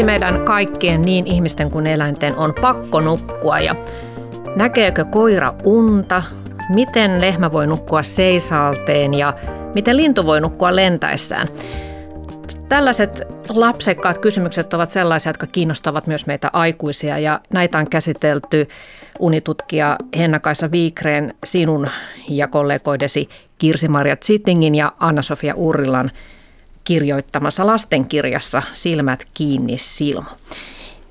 Miksi meidän kaikkien, niin ihmisten kuin eläinten, on pakko nukkua? Ja näkeekö koira unta, miten lehmä voi nukkua seisalteen ja miten lintu voi nukkua lentäessään. Tällaiset lapsekkaat kysymykset ovat sellaisia, jotka kiinnostavat myös meitä aikuisia. Ja näitä on käsitelty unitutkija Henna-Kaisa Viikreen sinun ja kollegoidesi Kirsi-Maria Zittingin ja Anna-Sofia Urrilan kirjoittamassa lastenkirjassa Silmät kiinni Silmu.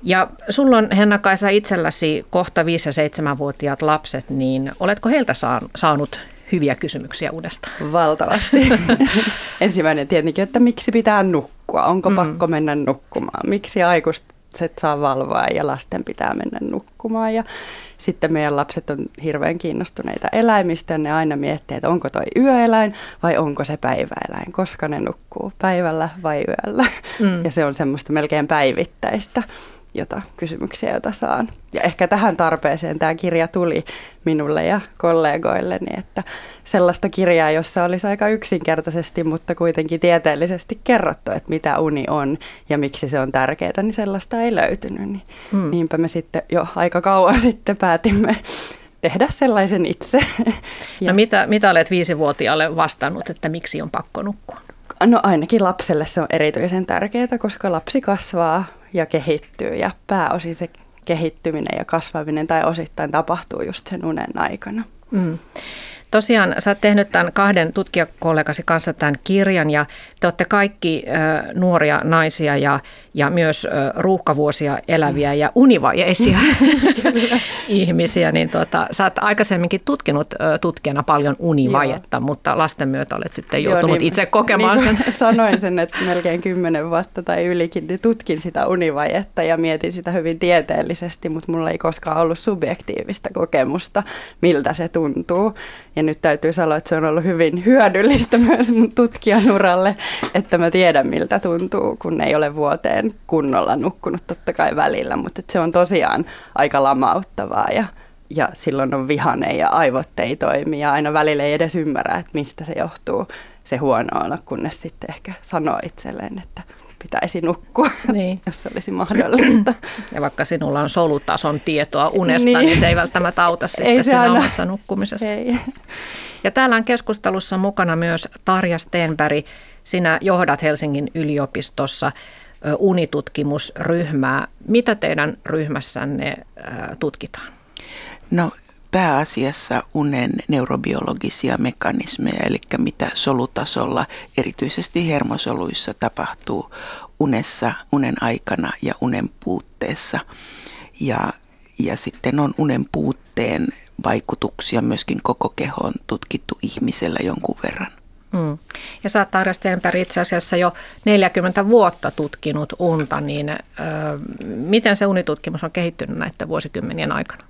Ja sulla on Henna-Kaisa itselläsi kohta 5- ja 7-vuotiaat lapset, niin oletko heiltä saanut hyviä kysymyksiä uudesta? Valtavasti. Ensimmäinen tietenkin, että miksi pitää nukkua? Onko mm. pakko mennä nukkumaan? Miksi aikuiset saa valvoa ja lasten pitää mennä nukkumaan? Ja sitten meidän lapset on hirveän kiinnostuneita eläimistä. Ne aina miettii, että onko toi yöeläin vai onko se päiväeläin. Koska ne nukkuu päivällä vai yöllä. Mm. Ja se on semmoista melkein päivittäistä jota, kysymyksiä, joita saan. Ja ehkä tähän tarpeeseen tämä kirja tuli minulle ja kollegoilleni, että sellaista kirjaa, jossa olisi aika yksinkertaisesti, mutta kuitenkin tieteellisesti kerrottu, että mitä uni on ja miksi se on tärkeää, niin sellaista ei löytynyt. Niin hmm. Niinpä me sitten jo aika kauan sitten päätimme tehdä sellaisen itse. No mitä, mitä olet viisivuotiaalle vastannut, että miksi on pakko nukkua? No ainakin lapselle se on erityisen tärkeää, koska lapsi kasvaa ja kehittyy ja pääosin se kehittyminen ja kasvaminen tai osittain tapahtuu just sen unen aikana. Mm. Tosiaan sä oot tehnyt tämän kahden tutkijakollegasi kanssa tämän kirjan ja te olette kaikki äh, nuoria naisia ja, ja myös äh, ruuhkavuosia eläviä ja univajeisia ihmisiä. Niin tuota, sä oot aikaisemminkin tutkinut äh, tutkijana paljon univajetta, Joo. mutta lasten myötä olet sitten joutunut Joo, niin, itse kokemaan niin sen. Sanoin sen, että melkein kymmenen vuotta tai ylikin niin tutkin sitä univajetta ja mietin sitä hyvin tieteellisesti, mutta mulla ei koskaan ollut subjektiivista kokemusta, miltä se tuntuu. Ja nyt täytyy sanoa, että se on ollut hyvin hyödyllistä myös mun tutkijan uralle, että mä tiedän miltä tuntuu, kun ei ole vuoteen kunnolla nukkunut totta kai välillä, mutta se on tosiaan aika lamauttavaa ja, ja silloin on vihane ja aivot ei toimi ja aina välillä ei edes ymmärrä, että mistä se johtuu se huono olo, kunnes sitten ehkä sanoo itselleen, että pitäisi nukkua, niin. jos se olisi mahdollista. Ja vaikka sinulla on solutason tietoa unesta, niin, niin se ei välttämättä auta sitten ei siinä aina. omassa nukkumisessa. Ei. Ja täällä on keskustelussa mukana myös Tarja Stenberg. Sinä johdat Helsingin yliopistossa unitutkimusryhmää. Mitä teidän ryhmässänne tutkitaan? No pääasiassa unen neurobiologisia mekanismeja, eli mitä solutasolla, erityisesti hermosoluissa tapahtuu unessa, unen aikana ja unen puutteessa. Ja, ja sitten on unen puutteen vaikutuksia myöskin koko kehoon tutkittu ihmisellä jonkun verran. Mm. Ja sä oot Tarja itse asiassa jo 40 vuotta tutkinut unta, niin ö, miten se unitutkimus on kehittynyt näiden vuosikymmenien aikana?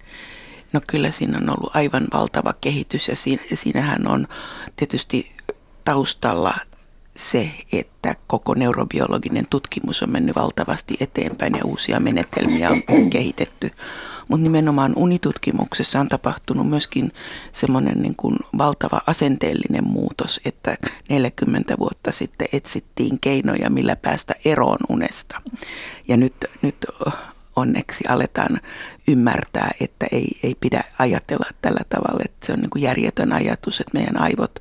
No kyllä siinä on ollut aivan valtava kehitys ja siinä, siinähän on tietysti taustalla se, että koko neurobiologinen tutkimus on mennyt valtavasti eteenpäin ja uusia menetelmiä on kehitetty. Mutta nimenomaan unitutkimuksessa on tapahtunut myöskin semmoinen niin kuin valtava asenteellinen muutos, että 40 vuotta sitten etsittiin keinoja, millä päästä eroon unesta. Ja nyt, nyt onneksi aletaan ymmärtää, että ei, ei pidä ajatella tällä tavalla, että se on niin kuin järjetön ajatus, että meidän aivot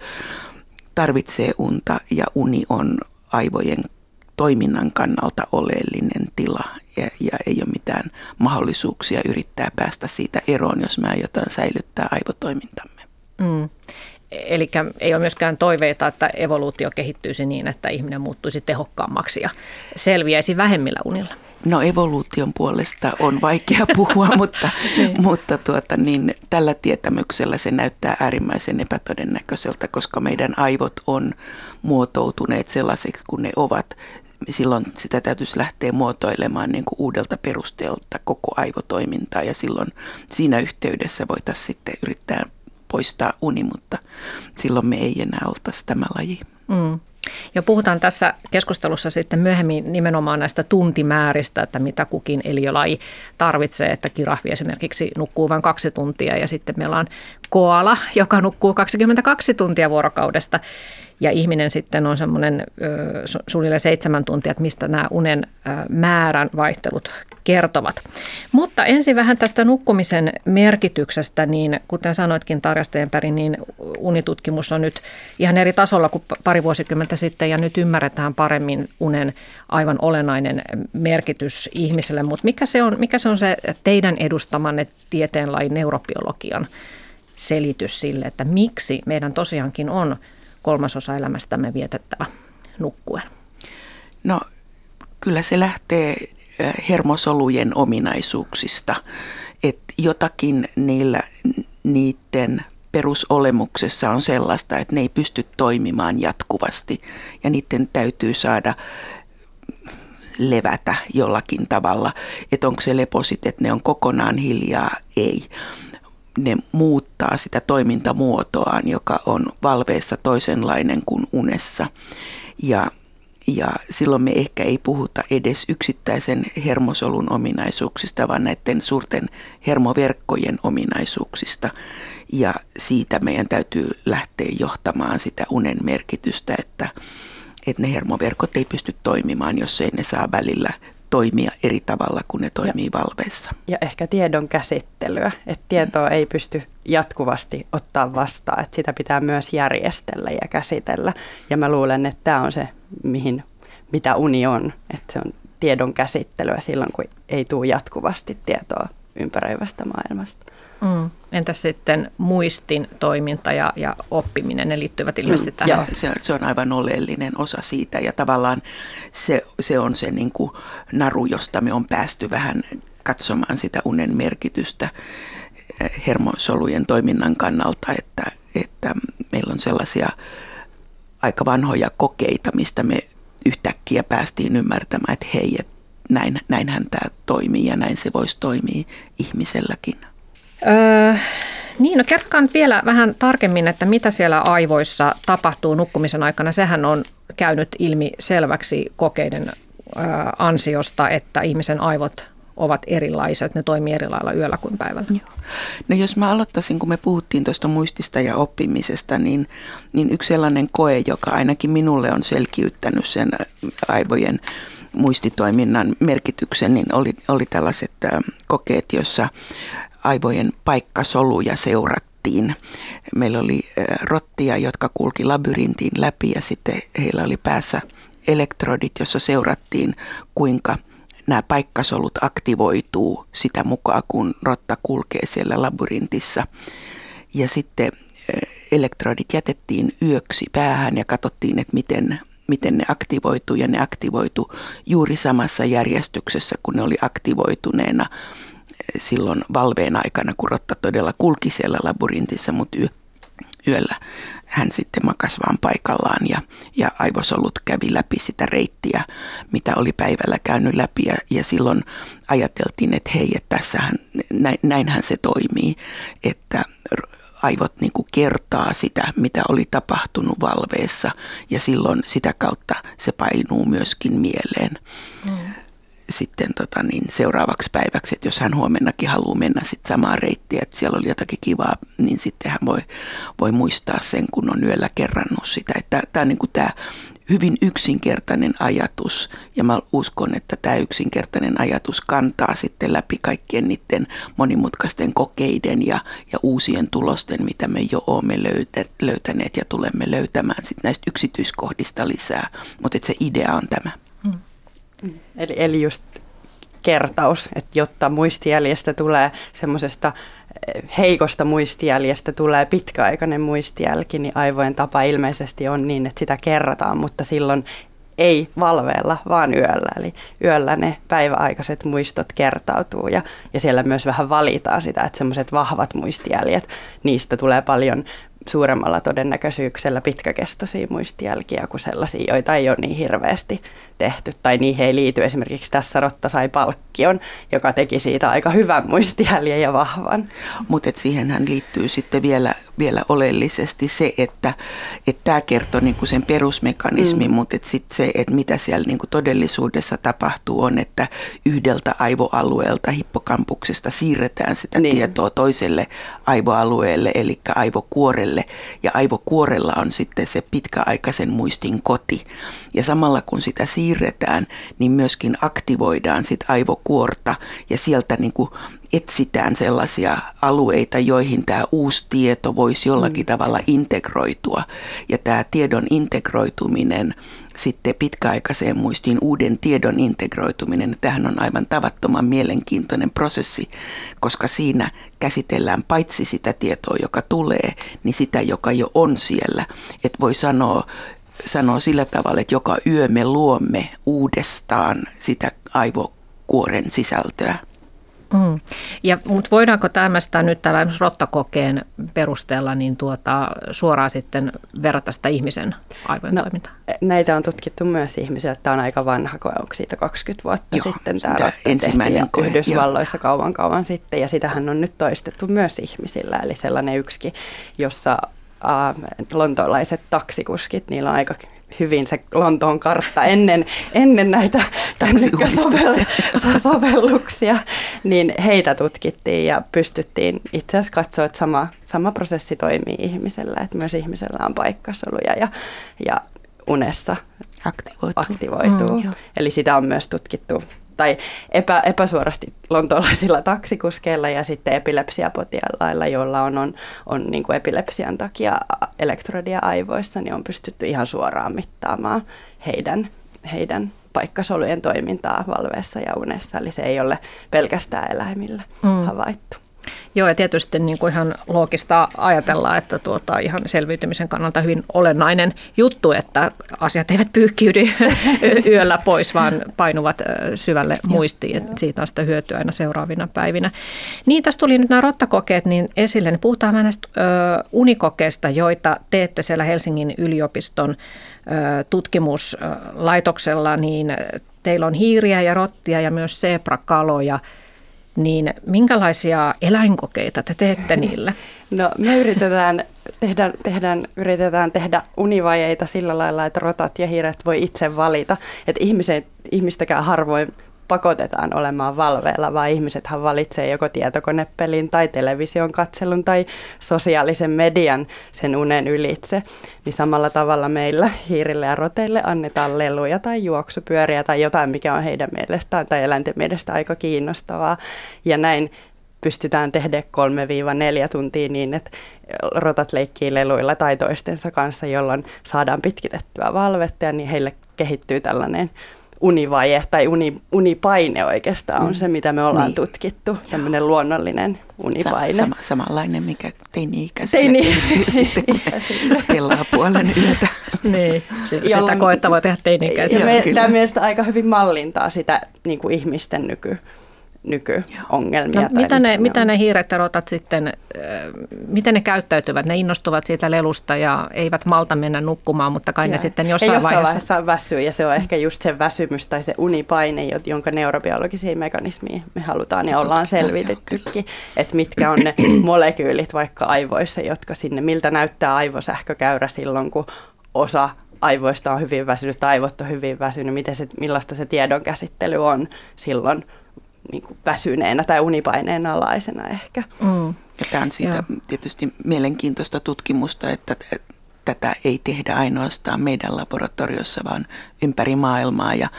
tarvitsee unta ja uni on aivojen toiminnan kannalta oleellinen tila ja, ja ei ole mitään mahdollisuuksia yrittää päästä siitä eroon, jos me aiotaan säilyttää aivotoimintamme. Mm. Eli ei ole myöskään toiveita, että evoluutio kehittyisi niin, että ihminen muuttuisi tehokkaammaksi ja selviäisi vähemmillä unilla. No evoluution puolesta on vaikea puhua, mutta, niin. mutta tuota, niin, tällä tietämyksellä se näyttää äärimmäisen epätodennäköiseltä, koska meidän aivot on muotoutuneet sellaiseksi kuin ne ovat. Silloin sitä täytyisi lähteä muotoilemaan niin kuin uudelta perusteelta koko aivotoimintaa ja silloin siinä yhteydessä voitaisiin sitten yrittää poistaa uni, mutta silloin me ei enää oltaisi tämä laji. Mm. Ja puhutaan tässä keskustelussa sitten myöhemmin nimenomaan näistä tuntimääristä, että mitä kukin eliölaji tarvitsee, että kirahvi esimerkiksi nukkuu vain kaksi tuntia ja sitten meillä on koala, joka nukkuu 22 tuntia vuorokaudesta ja ihminen sitten on semmoinen suunnilleen seitsemän tuntia, että mistä nämä unen määrän vaihtelut kertovat. Mutta ensin vähän tästä nukkumisen merkityksestä, niin kuten sanoitkin Tarja Stenberg, niin unitutkimus on nyt ihan eri tasolla kuin pari vuosikymmentä sitten ja nyt ymmärretään paremmin unen aivan olennainen merkitys ihmiselle. Mutta mikä se on, mikä se, on se teidän edustamanne tieteenlajin neurobiologian selitys sille, että miksi meidän tosiaankin on kolmasosa elämästämme vietettävä nukkuen? No kyllä se lähtee hermosolujen ominaisuuksista, että jotakin niillä, niiden perusolemuksessa on sellaista, että ne ei pysty toimimaan jatkuvasti ja niiden täytyy saada levätä jollakin tavalla. Että onko se leposit, että ne on kokonaan hiljaa? Ei ne muuttaa sitä toimintamuotoaan, joka on valveessa toisenlainen kuin unessa. Ja, ja silloin me ehkä ei puhuta edes yksittäisen hermosolun ominaisuuksista, vaan näiden suurten hermoverkkojen ominaisuuksista. Ja siitä meidän täytyy lähteä johtamaan sitä unen merkitystä, että, että ne hermoverkot ei pysty toimimaan, jos ei ne saa välillä toimia eri tavalla kuin ne toimii ja, valveissa. Ja ehkä tiedon käsittelyä, että tietoa ei pysty jatkuvasti ottaa vastaan, että sitä pitää myös järjestellä ja käsitellä. Ja mä luulen, että tämä on se, mihin, mitä uni on, että se on tiedon käsittelyä silloin, kun ei tule jatkuvasti tietoa ympäröivästä maailmasta. Mm. Entäs sitten muistin toiminta ja, ja oppiminen, ne liittyvät ilmeisesti tähän? Joo, se, se on aivan oleellinen osa siitä ja tavallaan se, se on se niin kuin naru, josta me on päästy vähän katsomaan sitä unen merkitystä eh, hermosolujen toiminnan kannalta, että, että meillä on sellaisia aika vanhoja kokeita, mistä me yhtäkkiä päästiin ymmärtämään, että hei, että näin, näinhän tämä toimii ja näin se voisi toimia ihmiselläkin. Öö, niin, no kertokaa nyt vielä vähän tarkemmin, että mitä siellä aivoissa tapahtuu nukkumisen aikana. Sehän on käynyt ilmi selväksi kokeiden öö, ansiosta, että ihmisen aivot ovat erilaiset, ne toimii eri lailla yöllä kuin päivällä. Joo. No jos mä aloittaisin, kun me puhuttiin tuosta muistista ja oppimisesta, niin, niin yksi sellainen koe, joka ainakin minulle on selkiyttänyt sen aivojen muistitoiminnan merkityksen, niin oli, oli tällaiset kokeet, jossa aivojen paikkasoluja seurattiin. Meillä oli rottia, jotka kulki labyrintin läpi ja sitten heillä oli päässä elektrodit, jossa seurattiin kuinka nämä paikkasolut aktivoituu sitä mukaan, kun rotta kulkee siellä labyrintissa. Ja sitten elektrodit jätettiin yöksi päähän ja katsottiin, että miten, miten ne aktivoituu. Ja ne aktivoitu juuri samassa järjestyksessä, kun ne oli aktivoituneena silloin valveen aikana, kun rotta todella kulki siellä labyrintissa, mutta yö, yöllä hän sitten makas vaan paikallaan ja, ja aivosolut kävi läpi sitä reittiä, mitä oli päivällä käynyt läpi ja, ja silloin ajateltiin, että hei, että tässähän, näin, näinhän se toimii, että aivot niin kuin kertaa sitä, mitä oli tapahtunut valveessa ja silloin sitä kautta se painuu myöskin mieleen. Mm sitten tota niin, seuraavaksi päiväksi, että jos hän huomennakin haluaa mennä sit samaa reittiä, että siellä oli jotakin kivaa, niin sitten hän voi, voi muistaa sen, kun on yöllä kerrannut sitä. Tämä niin kuin hyvin yksinkertainen ajatus ja mä uskon, että tämä yksinkertainen ajatus kantaa sitten läpi kaikkien niiden monimutkaisten kokeiden ja, ja uusien tulosten, mitä me jo olemme löytäneet ja tulemme löytämään sitten näistä yksityiskohdista lisää. Mutta se idea on tämä. Eli, eli just kertaus, että jotta muistijäljestä tulee semmoisesta heikosta muistijäljestä tulee pitkäaikainen muistijälki, niin aivojen tapa ilmeisesti on niin, että sitä kerrataan, mutta silloin ei valveella, vaan yöllä. Eli yöllä ne päiväaikaiset muistot kertautuu ja, ja siellä myös vähän valitaan sitä, että semmoiset vahvat muistijäljet, niistä tulee paljon suuremmalla todennäköisyyksellä pitkäkestoisia muistijälkiä kuin sellaisia, joita ei ole niin hirveästi tehty. Tai niihin ei liity esimerkiksi tässä Rotta sai palkkion, joka teki siitä aika hyvän muistijäljen ja vahvan. Mutta siihenhän liittyy sitten vielä, vielä oleellisesti se, että tämä kertoo niinku sen perusmekanismin, mm. mutta sitten se, että mitä siellä niinku todellisuudessa tapahtuu, on, että yhdeltä aivoalueelta hippokampuksesta siirretään sitä niin. tietoa toiselle aivoalueelle, eli aivokuorelle. Ja aivokuorella on sitten se pitkäaikaisen muistin koti. Ja samalla kun sitä siirretään, niin myöskin aktivoidaan sit aivokuorta ja sieltä niin kuin etsitään sellaisia alueita, joihin tämä uusi tieto voisi jollakin mm. tavalla integroitua. Ja tämä tiedon integroituminen sitten pitkäaikaiseen muistiin uuden tiedon integroituminen. Tähän on aivan tavattoman mielenkiintoinen prosessi, koska siinä käsitellään paitsi sitä tietoa, joka tulee, niin sitä, joka jo on siellä. Et voi sanoa, sanoa sillä tavalla, että joka yö me luomme uudestaan sitä aivokuoren sisältöä. Mm. Ja, mutta voidaanko tämmöistä nyt tällä rottakokeen perusteella niin tuota, suoraan sitten verrata sitä ihmisen aivojen no, toimintaa? Näitä on tutkittu myös ihmisiä, että tämä on aika vanha koe, onko siitä 20 vuotta joo, sitten tämä ensimmäinen koe, Yhdysvalloissa jo. kauan kauan sitten ja sitähän on nyt toistettu myös ihmisillä, eli sellainen yksikin, jossa äh, lontoolaiset taksikuskit, niillä on aika hyvin se Lontoon kartta ennen, ennen näitä sovelluksia, niin heitä tutkittiin ja pystyttiin itse asiassa katsoa, että sama, sama prosessi toimii ihmisellä, että myös ihmisellä on paikkasoluja ja, ja unessa aktivoituu. aktivoituu. Mm, Eli sitä on myös tutkittu tai epä, epäsuorasti lontoolaisilla taksikuskeilla ja sitten epilepsiapotilailla, joilla on, on, on niin kuin epilepsian takia elektrodia aivoissa, niin on pystytty ihan suoraan mittaamaan heidän, heidän paikkasolujen toimintaa valveessa ja unessa. Eli se ei ole pelkästään eläimillä mm. havaittu. Joo, ja tietysti niin kuin ihan loogista ajatella, että tuota, ihan selviytymisen kannalta hyvin olennainen juttu, että asiat eivät pyyhkiydy yöllä pois, vaan painuvat syvälle muistiin. Että siitä on sitä hyötyä aina seuraavina päivinä. Niin, tässä tuli nyt nämä rottakokeet niin esille. Niin puhutaan näistä ö, unikokeista, joita teette siellä Helsingin yliopiston ö, tutkimuslaitoksella, niin teillä on hiiriä ja rottia ja myös zebrakaloja – niin minkälaisia eläinkokeita te teette niillä? No me yritetään tehdä, tehdään, yritetään tehdä univajeita sillä lailla, että rotat ja hiiret voi itse valita. Että ihmiset, ihmistäkään harvoin pakotetaan olemaan valveilla, vaan ihmisethän valitsee joko tietokonepelin tai television katselun tai sosiaalisen median sen unen ylitse. Niin samalla tavalla meillä hiirille ja roteille annetaan leluja tai juoksupyöriä tai jotain, mikä on heidän mielestään tai eläinten mielestä aika kiinnostavaa. Ja näin pystytään tehdä 3-4 tuntia niin, että rotat leikkii leluilla tai toistensa kanssa, jolloin saadaan pitkitettyä valvetta ja niin heille kehittyy tällainen univaje tai uni, unipaine oikeastaan on mm. se, mitä me ollaan niin. tutkittu, tämmöinen luonnollinen unipaine. Sama, samanlainen, mikä teini-ikäisillä Teini. sitten, kun pelaa puolen yötä. niin, sitä Jolloin, koetta voi tehdä me, tämä mielestäni aika hyvin mallintaa sitä niin kuin ihmisten nyky, nykyongelmia. No, mitä, ne, mitä ne hiiret ja rotat sitten, äh, miten ne käyttäytyvät? Ne innostuvat siitä lelusta ja eivät malta mennä nukkumaan, mutta kai ja. ne sitten jossain, jossain vaiheessa... vaiheessa väsyy ja se on ehkä just se väsymys tai se unipaine, jonka neurobiologisia mekanismia me halutaan ja ollaan selvitettykin, että mitkä on ne molekyylit vaikka aivoissa, jotka sinne, miltä näyttää aivosähkökäyrä silloin, kun osa aivoista on hyvin väsynyt, aivot on hyvin väsynyt, miten se, millaista se tiedon käsittely on silloin niin kuin väsyneenä tai unipaineen alaisena ehkä. Mm. Ja tämä on siitä ja. tietysti mielenkiintoista tutkimusta, että tätä ei tehdä ainoastaan meidän laboratoriossa, vaan ympäri maailmaa. Ja,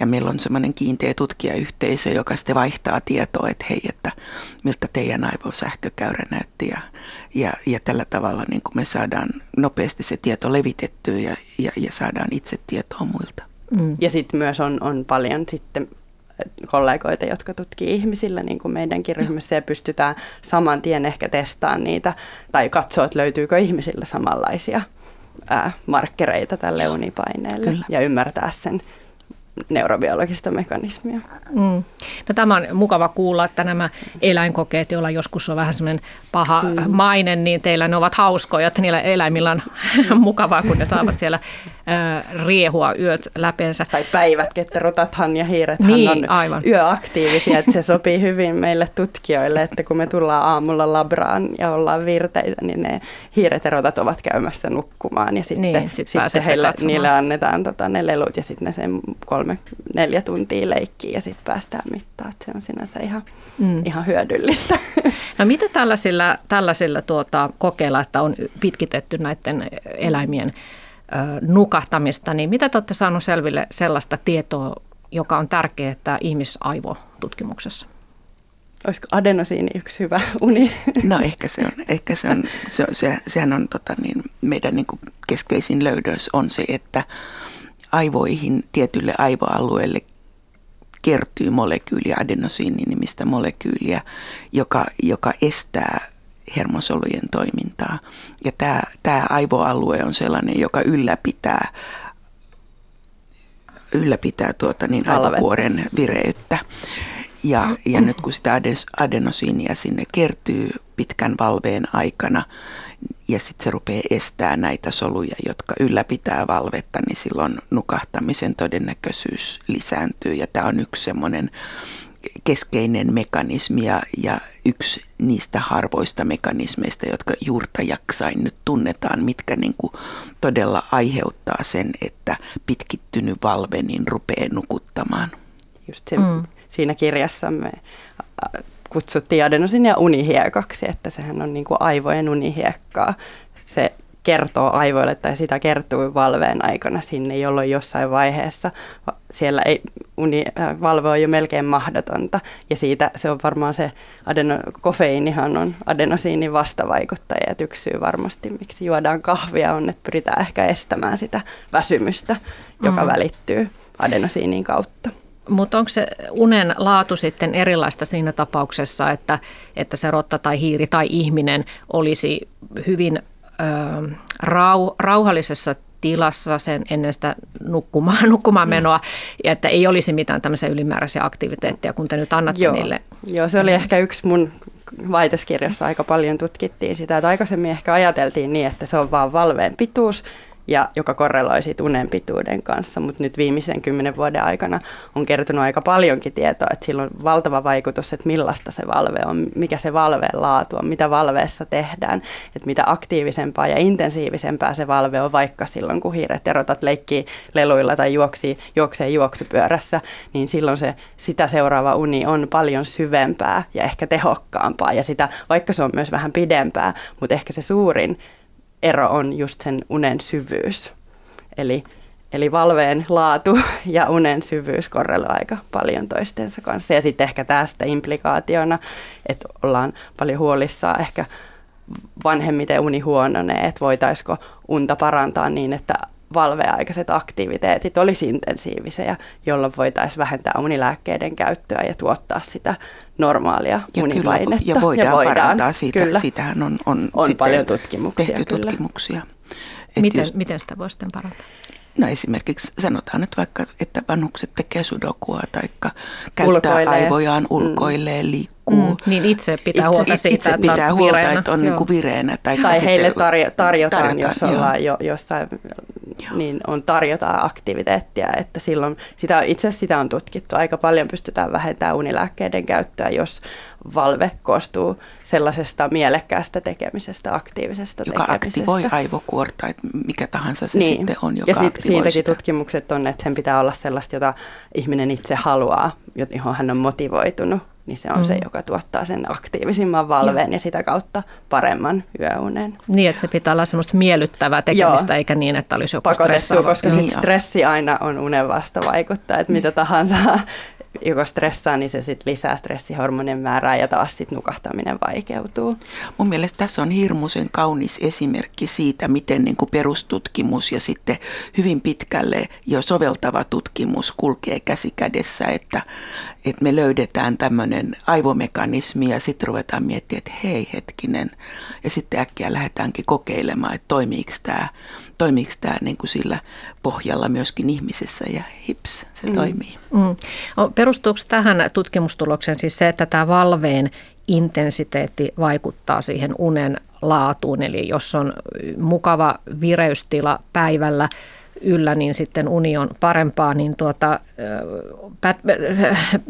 ja meillä on semmoinen kiinteä tutkijayhteisö, joka sitten vaihtaa tietoa, että hei, että miltä teidän aivosähkökäyrä näytti. Ja, ja, ja tällä tavalla niin kuin me saadaan nopeasti se tieto levitettyä ja, ja, ja saadaan itse tietoa muilta. Mm. Ja sitten myös on, on paljon sitten kollegoita, jotka tutkii ihmisillä, niin kuin meidänkin ryhmässä, ja pystytään saman tien ehkä testaamaan niitä, tai katsoa, että löytyykö ihmisillä samanlaisia ää, markkereita tälle unipaineelle, Kyllä. ja ymmärtää sen neurobiologista mekanismia. Mm. No, tämä on mukava kuulla, että nämä eläinkokeet, joilla joskus on vähän semmoinen paha mm. maine, niin teillä ne ovat hauskoja, että niillä eläimillä on mukavaa, kun ne saavat siellä riehua yöt läpeensä. Tai päivät, että rotathan ja hiirethän niin, on aivan. yöaktiivisia, että se sopii hyvin meille tutkijoille, että kun me tullaan aamulla labraan ja ollaan virteitä, niin ne hiiret ja rotat ovat käymässä nukkumaan ja sitten, niin, sit sitten heille, niille annetaan tota, ne lelut ja sitten ne sen kolme, neljä tuntia leikkiä ja sitten päästään mittaan. Se on sinänsä ihan, mm. ihan hyödyllistä. No mitä tällaisilla, tällaisilla tuota, kokeilla, että on pitkitetty näiden eläimien nukahtamista, niin mitä te olette saaneet selville sellaista tietoa, joka on tärkeää että ihmisaivotutkimuksessa? Olisiko adenosiini yksi hyvä uni? No ehkä se on. Ehkä se on se, se, sehän on tota, niin, meidän niin kuin keskeisin löydös on se, että aivoihin, tietylle aivoalueelle kertyy molekyyliä, adenosiini nimistä molekyyliä, joka, joka estää hermosolujen toimintaa. Ja tämä, tämä aivoalue on sellainen, joka ylläpitää, ylläpitää tuota niin aivokuoren vireyttä. Ja, ja nyt kun sitä adenosiinia sinne kertyy pitkän valveen aikana, ja sitten se rupeaa estää näitä soluja, jotka ylläpitää valvetta, niin silloin nukahtamisen todennäköisyys lisääntyy. Ja tämä on yksi semmoinen keskeinen mekanismi ja, ja yksi niistä harvoista mekanismeista, jotka juurta jaksain nyt tunnetaan, mitkä niin kuin todella aiheuttaa sen, että pitkittynyt valve niin rupeaa nukuttamaan. Just se, mm. siinä kirjassamme kutsuttiin adenosin ja unihiekaksi, että sehän on niin kuin aivojen unihiekkaa. Se kertoo aivoille tai sitä kertoo valveen aikana sinne, jolloin jossain vaiheessa siellä ei, uni, äh, valve on jo melkein mahdotonta. Ja siitä se on varmaan se, adeno, kofeiinihan on adenosiinin vastavaikuttaja. Ja yksi syy varmasti, miksi juodaan kahvia on, että pyritään ehkä estämään sitä väsymystä, joka mm. välittyy adenosiinin kautta. Mutta onko se unen laatu sitten erilaista siinä tapauksessa, että, että se rotta tai hiiri tai ihminen olisi hyvin rau, rauhallisessa tilassa sen ennen sitä nukkumaan, nukkumaan menoa, ja että ei olisi mitään tämmöisiä ylimääräisiä aktiviteetteja, kun te nyt annatte Joo. niille. Joo, se oli ehkä yksi mun väitöskirjassa aika paljon tutkittiin sitä, että aikaisemmin ehkä ajateltiin niin, että se on vaan valveen pituus, ja joka korreloi sit unen pituuden kanssa, mutta nyt viimeisen kymmenen vuoden aikana on kertonut aika paljonkin tietoa, että sillä on valtava vaikutus, että millaista se valve on, mikä se valveen laatu on, mitä valveessa tehdään, että mitä aktiivisempaa ja intensiivisempää se valve on, vaikka silloin kun hiiret erotat leikkii leluilla tai juoksii, juoksee juoksupyörässä, niin silloin se sitä seuraava uni on paljon syvempää ja ehkä tehokkaampaa. Ja sitä, vaikka se on myös vähän pidempää, mutta ehkä se suurin ero on just sen unen syvyys. Eli, eli valveen laatu ja unen syvyys korreloivat aika paljon toistensa kanssa. Ja sitten ehkä tästä implikaationa, että ollaan paljon huolissaan ehkä vanhemmiten uni huononee, että voitaisiko unta parantaa niin, että valveaikaiset aktiviteetit olisi intensiivisiä, jolloin voitaisiin vähentää unilääkkeiden käyttöä ja tuottaa sitä normaalia ja unipainetta. Kyllä, ja voidaan, ja voidaan parantaa siitä. Kyllä. Siitähän on, on, on paljon tutkimuksia. Tehty kyllä. tutkimuksia. miten, just, miten sitä voisi parantaa? No esimerkiksi sanotaan nyt vaikka, että vanhukset tekee sudokua tai käyttää ulkoilee. aivojaan, ulkoilee, mm. liikkuu. Mm, niin itse pitää itse, huolta siitä, itse pitää että huolta, vireenä. että on niin kuin vireenä. Tai, tai heille tarjo- tarjotaan, tarjotaan, jos ollaan jo, jossain, joo. niin on tarjotaan aktiviteettia, että silloin, sitä, itse asiassa sitä on tutkittu, aika paljon pystytään vähentämään unilääkkeiden käyttöä, jos valve koostuu sellaisesta mielekkäästä tekemisestä, aktiivisesta joka tekemisestä. Joka aktivoi aivokuorta, että mikä tahansa se niin. sitten on, joka Ja sit, siitäkin sitä. tutkimukset on, että sen pitää olla sellaista, jota ihminen itse haluaa, johon hän on motivoitunut niin se on mm. se, joka tuottaa sen aktiivisimman valveen ja. ja sitä kautta paremman yöunen. Niin, että se pitää olla semmoista miellyttävää tekemistä, Joo. eikä niin, että olisi joku stressaava. koska niin. stressi aina on unen vasta vaikuttaa, että mitä tahansa joko stressaa, niin se sitten lisää stressihormonien määrää ja taas sitten nukahtaminen vaikeutuu. Mun mielestä tässä on hirmuisen kaunis esimerkki siitä, miten niin kuin perustutkimus ja sitten hyvin pitkälle jo soveltava tutkimus kulkee käsi kädessä, että, että me löydetään tämmöinen aivomekanismi ja sitten ruvetaan miettimään, että hei hetkinen, ja sitten äkkiä lähdetäänkin kokeilemaan, että toimiiko tämä, toimiiko tämä niin kuin sillä pohjalla myöskin ihmisessä ja hips, se mm. toimii. Mm. Perustuuko tähän tutkimustulokseen siis se, että tämä valveen intensiteetti vaikuttaa siihen unen laatuun, eli jos on mukava vireystila päivällä, yllä, niin sitten uni on parempaa, niin tuota,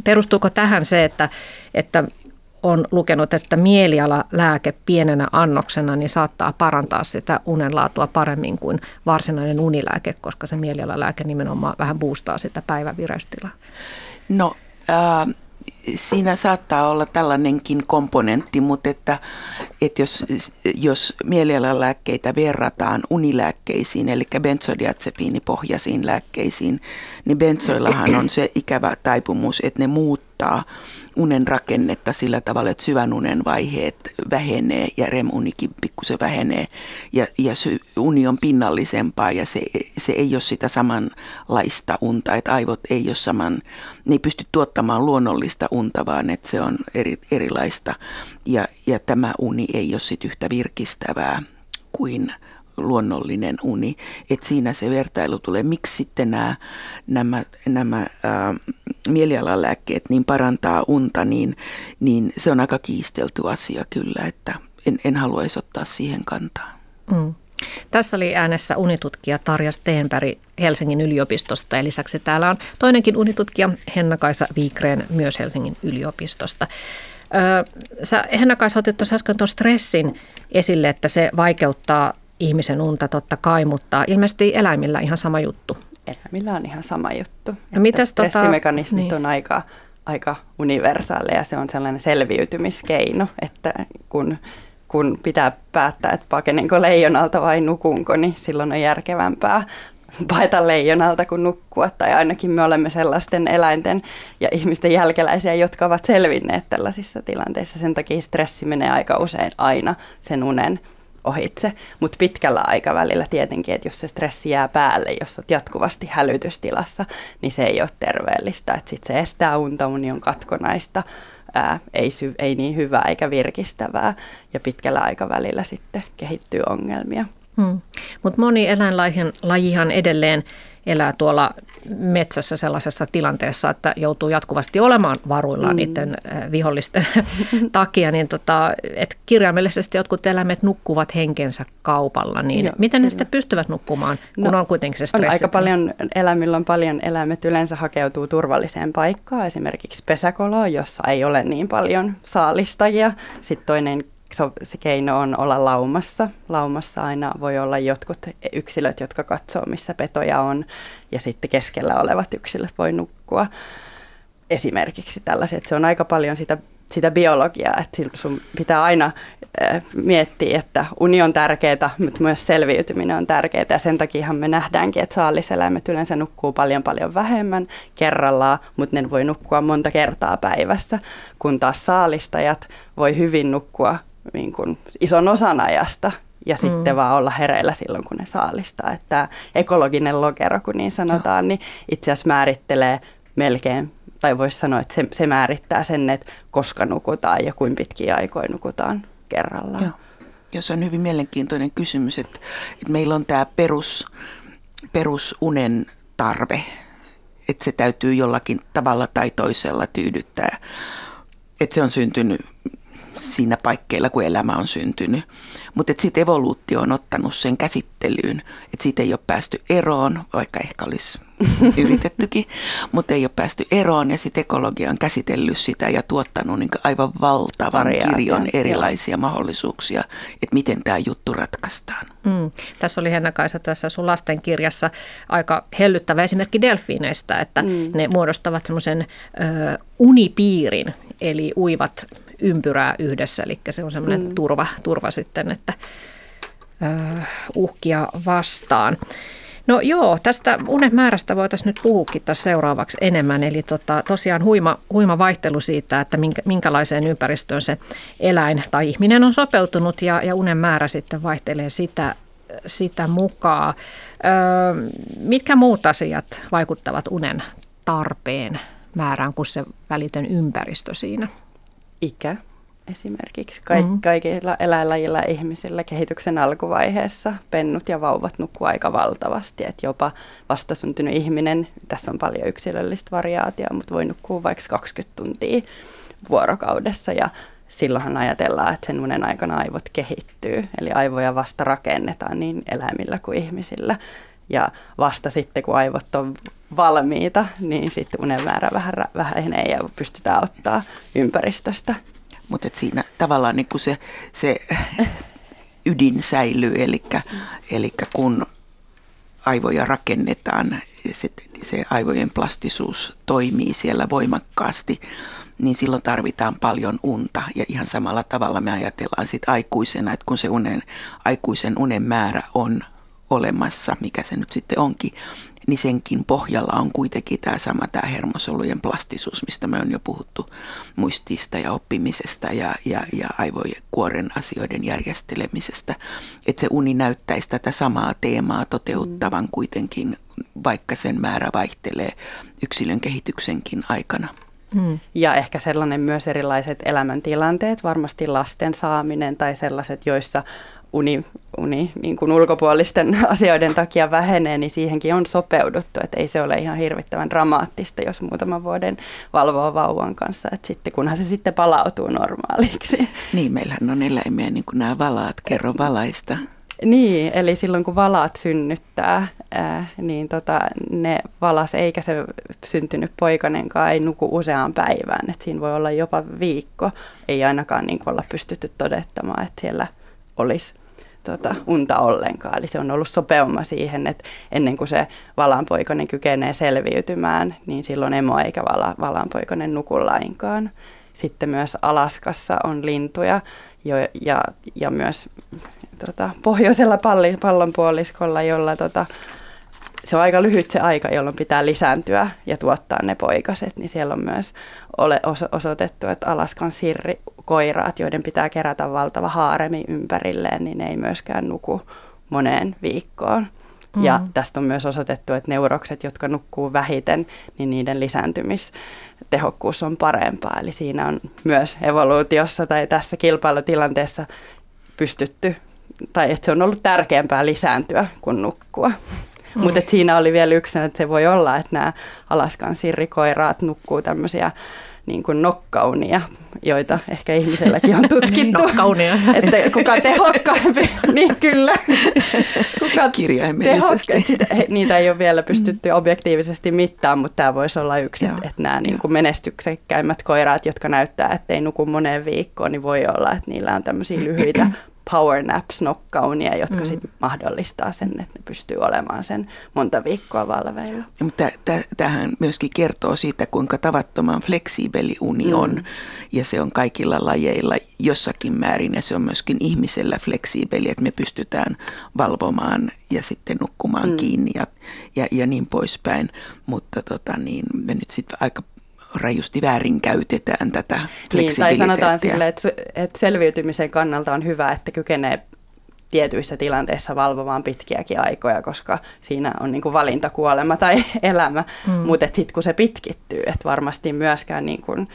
perustuuko tähän se, että, että on lukenut, että mielialalääke pienenä annoksena niin saattaa parantaa sitä unenlaatua paremmin kuin varsinainen unilääke, koska se mielialalääke nimenomaan vähän boostaa sitä päivän vireystilaa. No äh, siinä saattaa olla tällainenkin komponentti, mutta että, että jos, jos mielialalääkkeitä verrataan unilääkkeisiin, eli benzodiazepiinipohjaisiin lääkkeisiin, niin benzoillahan on se ikävä taipumus, että ne muuttaa unen rakennetta sillä tavalla, että syvän unen vaiheet vähenee ja REM-unikin pikkusen vähenee ja, ja sy, uni on pinnallisempaa ja se, se ei ole sitä samanlaista unta, että aivot ei ole saman, ne ei pysty tuottamaan luonnollista unta, vaan että se on eri, erilaista. Ja, ja tämä uni ei ole sitten yhtä virkistävää kuin luonnollinen uni. Että siinä se vertailu tulee. Miksi sitten nämä, nämä, nämä ää, mielialalääkkeet niin parantaa unta, niin, niin se on aika kiistelty asia kyllä, että en, en haluaisi ottaa siihen kantaa. Mm. Tässä oli äänessä unitutkija Tarja Steenberg Helsingin yliopistosta ja lisäksi täällä on toinenkin unitutkija Henna-Kaisa Viikreen myös Helsingin yliopistosta. sä Henna-Kaisa otit tuossa äsken tuon stressin esille, että se vaikeuttaa ihmisen unta totta kai, mutta ilmeisesti eläimillä ihan sama juttu. Eläimillä on ihan sama juttu. No, mitäs tota- stressimekanismit tota, niin. on aika, aika universaaleja. Se on sellainen selviytymiskeino, että kun, kun pitää päättää, että pakenenko leijonalta vai nukunko, niin silloin on järkevämpää paeta leijonalta kuin nukkua. Tai ainakin me olemme sellaisten eläinten ja ihmisten jälkeläisiä, jotka ovat selvinneet tällaisissa tilanteissa. Sen takia stressi menee aika usein aina sen unen ohitse, mutta pitkällä aikavälillä tietenkin, että jos se stressi jää päälle, jos olet jatkuvasti hälytystilassa, niin se ei ole terveellistä, sitten se estää unta, uni on katkonaista, ää, ei, sy- ei niin hyvää eikä virkistävää ja pitkällä aikavälillä sitten kehittyy ongelmia. Hmm. Mutta moni eläinlajihan edelleen elää tuolla metsässä sellaisessa tilanteessa, että joutuu jatkuvasti olemaan varuilla mm. niiden vihollisten takia, niin tota, että kirjaimellisesti jotkut eläimet nukkuvat henkensä kaupalla, niin Joo, miten kyllä. ne sitten pystyvät nukkumaan, kun no, on kuitenkin se stressi? On aika paljon, eläimillä on paljon, eläimet yleensä hakeutuu turvalliseen paikkaan, esimerkiksi pesäkoloon, jossa ei ole niin paljon saalistajia. Sitten toinen se keino on olla laumassa. Laumassa aina voi olla jotkut yksilöt, jotka katsoo, missä petoja on, ja sitten keskellä olevat yksilöt voi nukkua. Esimerkiksi tällaiset. Se on aika paljon sitä, sitä biologiaa, että sun pitää aina miettiä, että uni on tärkeää, mutta myös selviytyminen on tärkeää. Ja sen takia me nähdäänkin, että saaliseläimet yleensä nukkuu paljon paljon vähemmän kerrallaan, mutta ne voi nukkua monta kertaa päivässä, kun taas saalistajat voi hyvin nukkua niin kuin ison osan ajasta ja mm. sitten vaan olla hereillä silloin, kun ne saalistaa. Että ekologinen lokero, kun niin sanotaan, Joo. niin itse asiassa määrittelee melkein, tai voisi sanoa, että se, se määrittää sen, että koska nukutaan ja kuinka pitkiä aikoja nukutaan kerrallaan. Joo. Ja se on hyvin mielenkiintoinen kysymys, että, että meillä on tämä perus, perusunen tarve, että se täytyy jollakin tavalla tai toisella tyydyttää. Että se on syntynyt siinä paikkeilla, kun elämä on syntynyt. Mutta sitten evoluutio on ottanut sen käsittelyyn, että siitä ei ole päästy eroon, vaikka ehkä olisi yritettykin, mutta ei ole päästy eroon ja sitten ekologia on käsitellyt sitä ja tuottanut niin aivan valtavan Variaatio, kirjon erilaisia joo. mahdollisuuksia, että miten tämä juttu ratkaistaan. Mm. Tässä oli Henna-Kaisa tässä sun lastenkirjassa aika hellyttävä esimerkki delfiineistä, että mm. ne muodostavat semmoisen unipiirin, eli uivat ympyrää yhdessä, eli se on semmoinen mm. turva, turva sitten, että uh, uhkia vastaan. No joo, tästä unen määrästä voitaisiin nyt puhukin tässä seuraavaksi enemmän. Eli tota, tosiaan huima, huima vaihtelu siitä, että minkä, minkälaiseen ympäristöön se eläin tai ihminen on sopeutunut ja, ja unen määrä sitten vaihtelee sitä, sitä mukaan. Öö, mitkä muut asiat vaikuttavat unen tarpeen määrään kuin se välitön ympäristö siinä? Ikä esimerkiksi. Kaik- mm-hmm. Kaikilla eläinlajilla ja ihmisillä kehityksen alkuvaiheessa pennut ja vauvat nukkuu aika valtavasti. Et jopa vastasyntynyt ihminen, tässä on paljon yksilöllistä variaatiota, mutta voi nukkua vaikka 20 tuntia vuorokaudessa ja silloinhan ajatellaan, että sen unen aikana aivot kehittyy. Eli aivoja vasta rakennetaan niin eläimillä kuin ihmisillä. Ja vasta sitten, kun aivot on valmiita, niin sitten unen määrä vähän vähenee ja pystytään ottaa ympäristöstä mutta siinä tavallaan niin se, se ydin säilyy, eli kun aivoja rakennetaan, se, se aivojen plastisuus toimii siellä voimakkaasti, niin silloin tarvitaan paljon unta. Ja ihan samalla tavalla me ajatellaan sitten aikuisena, että kun se unen, aikuisen unen määrä on olemassa, mikä se nyt sitten onkin, niin senkin pohjalla on kuitenkin tämä sama tämä hermosolujen plastisuus, mistä me on jo puhuttu muistista ja oppimisesta ja, ja, ja aivojen kuoren asioiden järjestelemisestä. Että se uni näyttäisi tätä samaa teemaa toteuttavan kuitenkin, vaikka sen määrä vaihtelee yksilön kehityksenkin aikana. Hmm. Ja ehkä sellainen myös erilaiset elämäntilanteet, varmasti lasten saaminen tai sellaiset, joissa uni, uni niin kuin ulkopuolisten asioiden takia vähenee, niin siihenkin on sopeuduttu, että ei se ole ihan hirvittävän dramaattista, jos muutaman vuoden valvoo vauvan kanssa, että sitten kunhan se sitten palautuu normaaliksi. Niin, meillähän on eläimiä niin kuin nämä valaat, kerro valaista. Niin, eli silloin kun valaat synnyttää, ää, niin tota, ne valas, eikä se syntynyt poikanenkaan, ei nuku useaan päivään. että siinä voi olla jopa viikko, ei ainakaan niin olla pystytty todettamaan, että siellä olisi tota, unta ollenkaan. Eli se on ollut sopeuma siihen, että ennen kuin se valanpoikainen kykenee selviytymään, niin silloin emo eikä vala, valanpoikainen nuku lainkaan. Sitten myös Alaskassa on lintuja jo, ja, ja myös tota, pohjoisella pallonpuoliskolla, jolla tota, se on aika lyhyt se aika, jolloin pitää lisääntyä ja tuottaa ne poikaset, niin siellä on myös ole osoitettu, että Alaskan sirrikoiraat, joiden pitää kerätä valtava haaremi ympärilleen, niin ne ei myöskään nuku moneen viikkoon. Mm. Ja tästä on myös osoitettu, että neurokset, jotka nukkuu vähiten, niin niiden lisääntymistehokkuus on parempaa. Eli siinä on myös evoluutiossa tai tässä kilpailutilanteessa pystytty, tai että se on ollut tärkeämpää lisääntyä kuin nukkua. Mm. Mutta siinä oli vielä yksi, että se voi olla, että nämä Alaskan sirrikoiraat nukkuu tämmöisiä niin kuin nokkaunia, joita ehkä ihmiselläkin on tutkittu. nokkaunia. että kuka tehokkaampi, niin kyllä. Kuka Kirjaimellisesti. Sitä, niitä ei ole vielä pystytty mm. objektiivisesti mittaamaan, mutta tämä voisi olla yksi, Joo. että nämä niin kuin menestyksekkäimmät koiraat, jotka näyttää, että ei nuku moneen viikkoon, niin voi olla, että niillä on tämmöisiä lyhyitä power naps nokkaunia, jotka mm. sitten mahdollistaa sen, että ne pystyy olemaan sen monta viikkoa valveilla. Mutta tähän myöskin kertoo siitä, kuinka tavattoman fleksiibeli uni mm. on, ja se on kaikilla lajeilla jossakin määrin, ja se on myöskin ihmisellä fleksiibeli, että me pystytään valvomaan ja sitten nukkumaan mm. kiinni ja, ja, ja niin poispäin. Mutta tota, niin, me nyt sitten aika rajusti väärin käytetään tätä niin, Tai sanotaan sille, että, että selviytymisen kannalta on hyvä, että kykenee tietyissä tilanteissa valvomaan pitkiäkin aikoja, koska siinä on niin kuin valinta kuolema tai elämä. Mm. Mutta sitten kun se pitkittyy, että varmasti myöskään niin kuin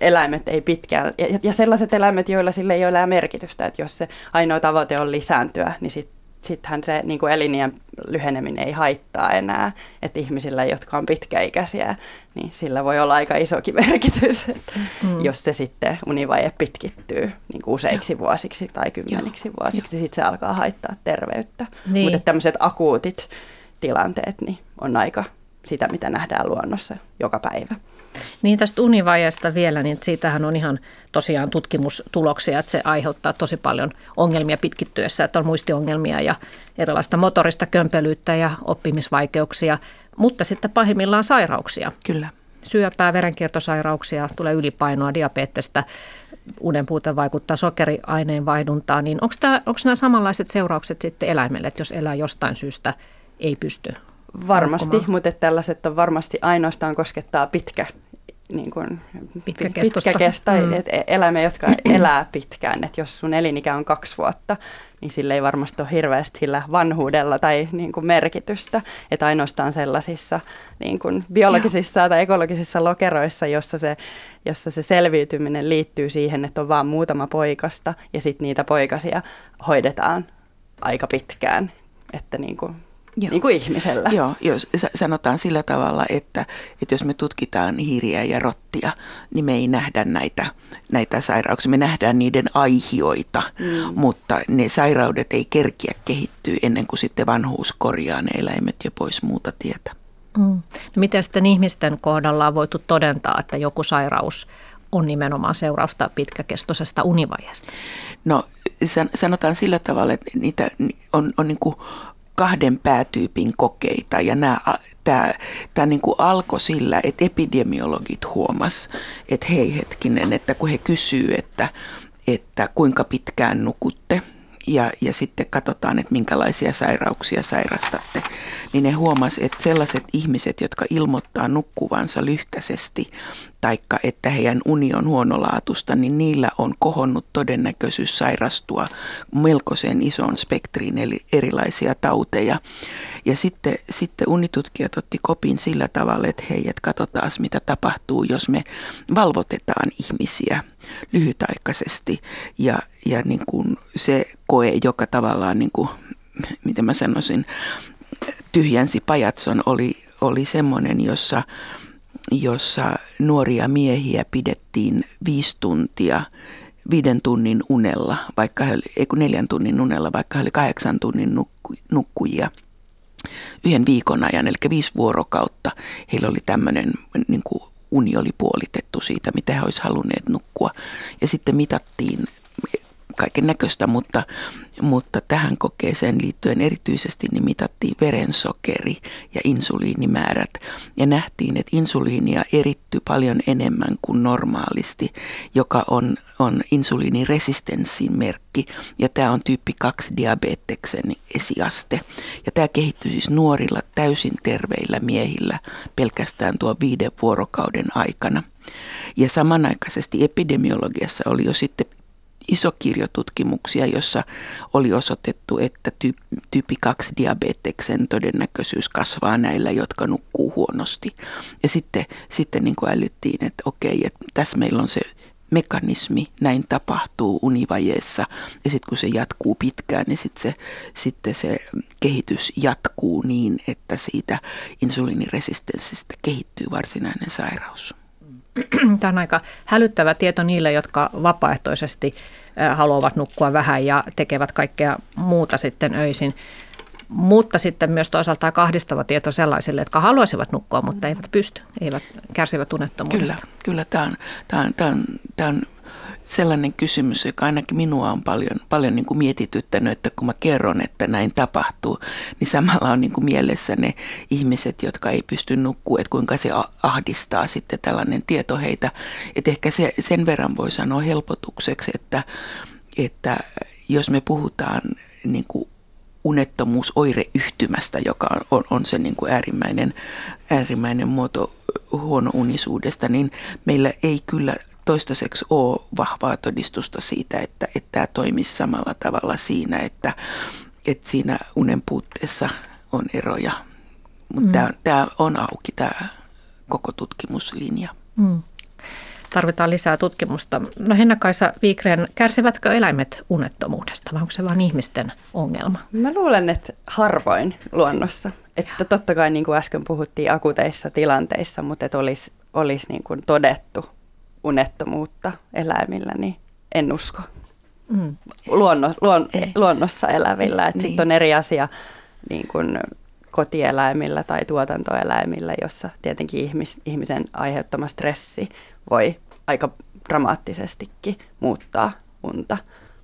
eläimet ei pitkään, ja, ja sellaiset eläimet, joilla sille ei ole merkitystä, että jos se ainoa tavoite on lisääntyä, niin sitten sittenhän se niin kuin elinien lyheneminen ei haittaa enää, että ihmisillä, jotka on pitkäikäisiä, niin sillä voi olla aika isokin merkitys, että mm. jos se sitten univaje pitkittyy niin kuin useiksi vuosiksi tai kymmeniksi Joo. vuosiksi, sitten se alkaa haittaa terveyttä. Niin. Mutta tämmöiset akuutit tilanteet niin on aika sitä, mitä nähdään luonnossa joka päivä. Niin tästä univajasta vielä, niin siitähän on ihan tosiaan tutkimustuloksia, että se aiheuttaa tosi paljon ongelmia pitkittyessä, että on muistiongelmia ja erilaista motorista kömpelyyttä ja oppimisvaikeuksia, mutta sitten pahimmillaan sairauksia. Kyllä. Syöpää, verenkiertosairauksia, tulee ylipainoa, diabetesta, unen puute vaikuttaa sokeriaineen vaihduntaan, niin onko nämä samanlaiset seuraukset sitten eläimelle, että jos elää jostain syystä ei pysty Varmasti, nukkumaan. mutta tällaiset on varmasti ainoastaan koskettaa pitkä niin kuin, Pitkäkestoista. pitkäkestä, Mm. et eläimiä, jotka elää pitkään. Et jos sun elinikä on kaksi vuotta, niin sillä ei varmasti ole hirveästi sillä vanhuudella tai niin kuin merkitystä. Että ainoastaan sellaisissa niin kuin biologisissa tai ekologisissa lokeroissa, jossa se, jossa se selviytyminen liittyy siihen, että on vain muutama poikasta ja sitten niitä poikasia hoidetaan aika pitkään. Että niin kuin, Joo. niin kuin ihmisellä. Joo, jos sa- sanotaan sillä tavalla, että, että jos me tutkitaan hiiriä ja rottia, niin me ei nähdä näitä, näitä sairauksia. Me nähdään niiden aihioita, mm. mutta ne sairaudet ei kerkiä kehittyä ennen kuin sitten vanhuus korjaa ne eläimet jo pois muuta tietä. Mm. No miten sitten ihmisten kohdalla on voitu todentaa, että joku sairaus on nimenomaan seurausta pitkäkestoisesta univajasta? No san- sanotaan sillä tavalla, että niitä on, on niin kuin kahden päätyypin kokeita. Ja tämä, tämä niin kuin alkoi sillä, että epidemiologit huomas, että hei hetkinen, että kun he kysyy, että, että kuinka pitkään nukutte ja, ja sitten katsotaan, että minkälaisia sairauksia sairastatte, niin ne huomas, että sellaiset ihmiset, jotka ilmoittaa nukkuvansa lyhkäisesti, taikka että heidän uni on huonolaatusta, niin niillä on kohonnut todennäköisyys sairastua melkoisen isoon spektriin, eli erilaisia tauteja. Ja sitten, sitten unitutkijat otti kopin sillä tavalla, että hei, että katsotaan mitä tapahtuu, jos me valvotetaan ihmisiä lyhytaikaisesti. Ja, ja niin kuin se koe, joka tavallaan, niin kuin, miten mä sanoisin, tyhjänsi pajatson, oli, oli semmoinen, jossa, jossa nuoria miehiä pidettiin viisi tuntia viiden tunnin unella, vaikka he oli, ei kun neljän tunnin unella, vaikka he oli kahdeksan tunnin nukku, nukkujia yhden viikon ajan, eli viisi vuorokautta. Heillä oli tämmöinen niin kuin uni oli puolitettu siitä, mitä he olisivat halunneet nukkua. Ja sitten mitattiin kaiken näköistä, mutta, mutta tähän kokeeseen liittyen erityisesti niin mitattiin verensokeri ja insuliinimäärät. Ja nähtiin, että insuliinia erittyy paljon enemmän kuin normaalisti, joka on, on insuliiniresistenssin merkki. Ja tämä on tyyppi 2 diabeteksen esiaste. Ja tämä kehittyy siis nuorilla täysin terveillä miehillä pelkästään tuo viiden vuorokauden aikana. Ja samanaikaisesti epidemiologiassa oli jo sitten iso kirjo tutkimuksia, jossa oli osoitettu, että tyyppi 2 diabeteksen todennäköisyys kasvaa näillä, jotka nukkuu huonosti. Ja sitten, sitten niin kuin älyttiin, että okei, että tässä meillä on se mekanismi, näin tapahtuu univajeessa ja sitten kun se jatkuu pitkään, niin sitten se, sitten se kehitys jatkuu niin, että siitä insuliiniresistenssistä kehittyy varsinainen sairaus. Tämä on aika hälyttävä tieto niille, jotka vapaaehtoisesti haluavat nukkua vähän ja tekevät kaikkea muuta sitten öisin. Mutta sitten myös toisaalta kahdistava tieto sellaisille, jotka haluaisivat nukkua, mutta eivät pysty, eivät kärsivät unettomuudesta. Kyllä, kyllä tämä on, tämä on, tämä on, tämä on sellainen kysymys, joka ainakin minua on paljon, paljon niin kuin mietityttänyt, että kun mä kerron, että näin tapahtuu, niin samalla on niin kuin mielessä ne ihmiset, jotka ei pysty nukkua, että kuinka se ahdistaa sitten tällainen tieto heitä. Että ehkä se, sen verran voi sanoa helpotukseksi, että, että jos me puhutaan niin kuin unettomuusoireyhtymästä, joka on, on, on se niin kuin äärimmäinen, äärimmäinen muoto huonounisuudesta, niin meillä ei kyllä toistaiseksi ole vahvaa todistusta siitä, että, että tämä toimisi samalla tavalla siinä, että, että siinä unen puutteessa on eroja. Mutta mm. tämä, tämä on auki, tämä koko tutkimuslinja. Mm. Tarvitaan lisää tutkimusta. No Henna-Kaisa Viikreen, kärsivätkö eläimet unettomuudesta vai onko se vain ihmisten ongelma? Mä luulen, että harvoin luonnossa. Että totta kai niin kuin äsken puhuttiin akuteissa tilanteissa, mutta että olisi, olisi niin kuin todettu unettomuutta eläimillä, niin en usko. Mm. Luonno, luon, luonnossa elävillä. Niin. Sitten on eri asia niin kuin kotieläimillä tai tuotantoeläimillä, jossa tietenkin ihmis, ihmisen aiheuttama stressi voi aika dramaattisestikin muuttaa unta.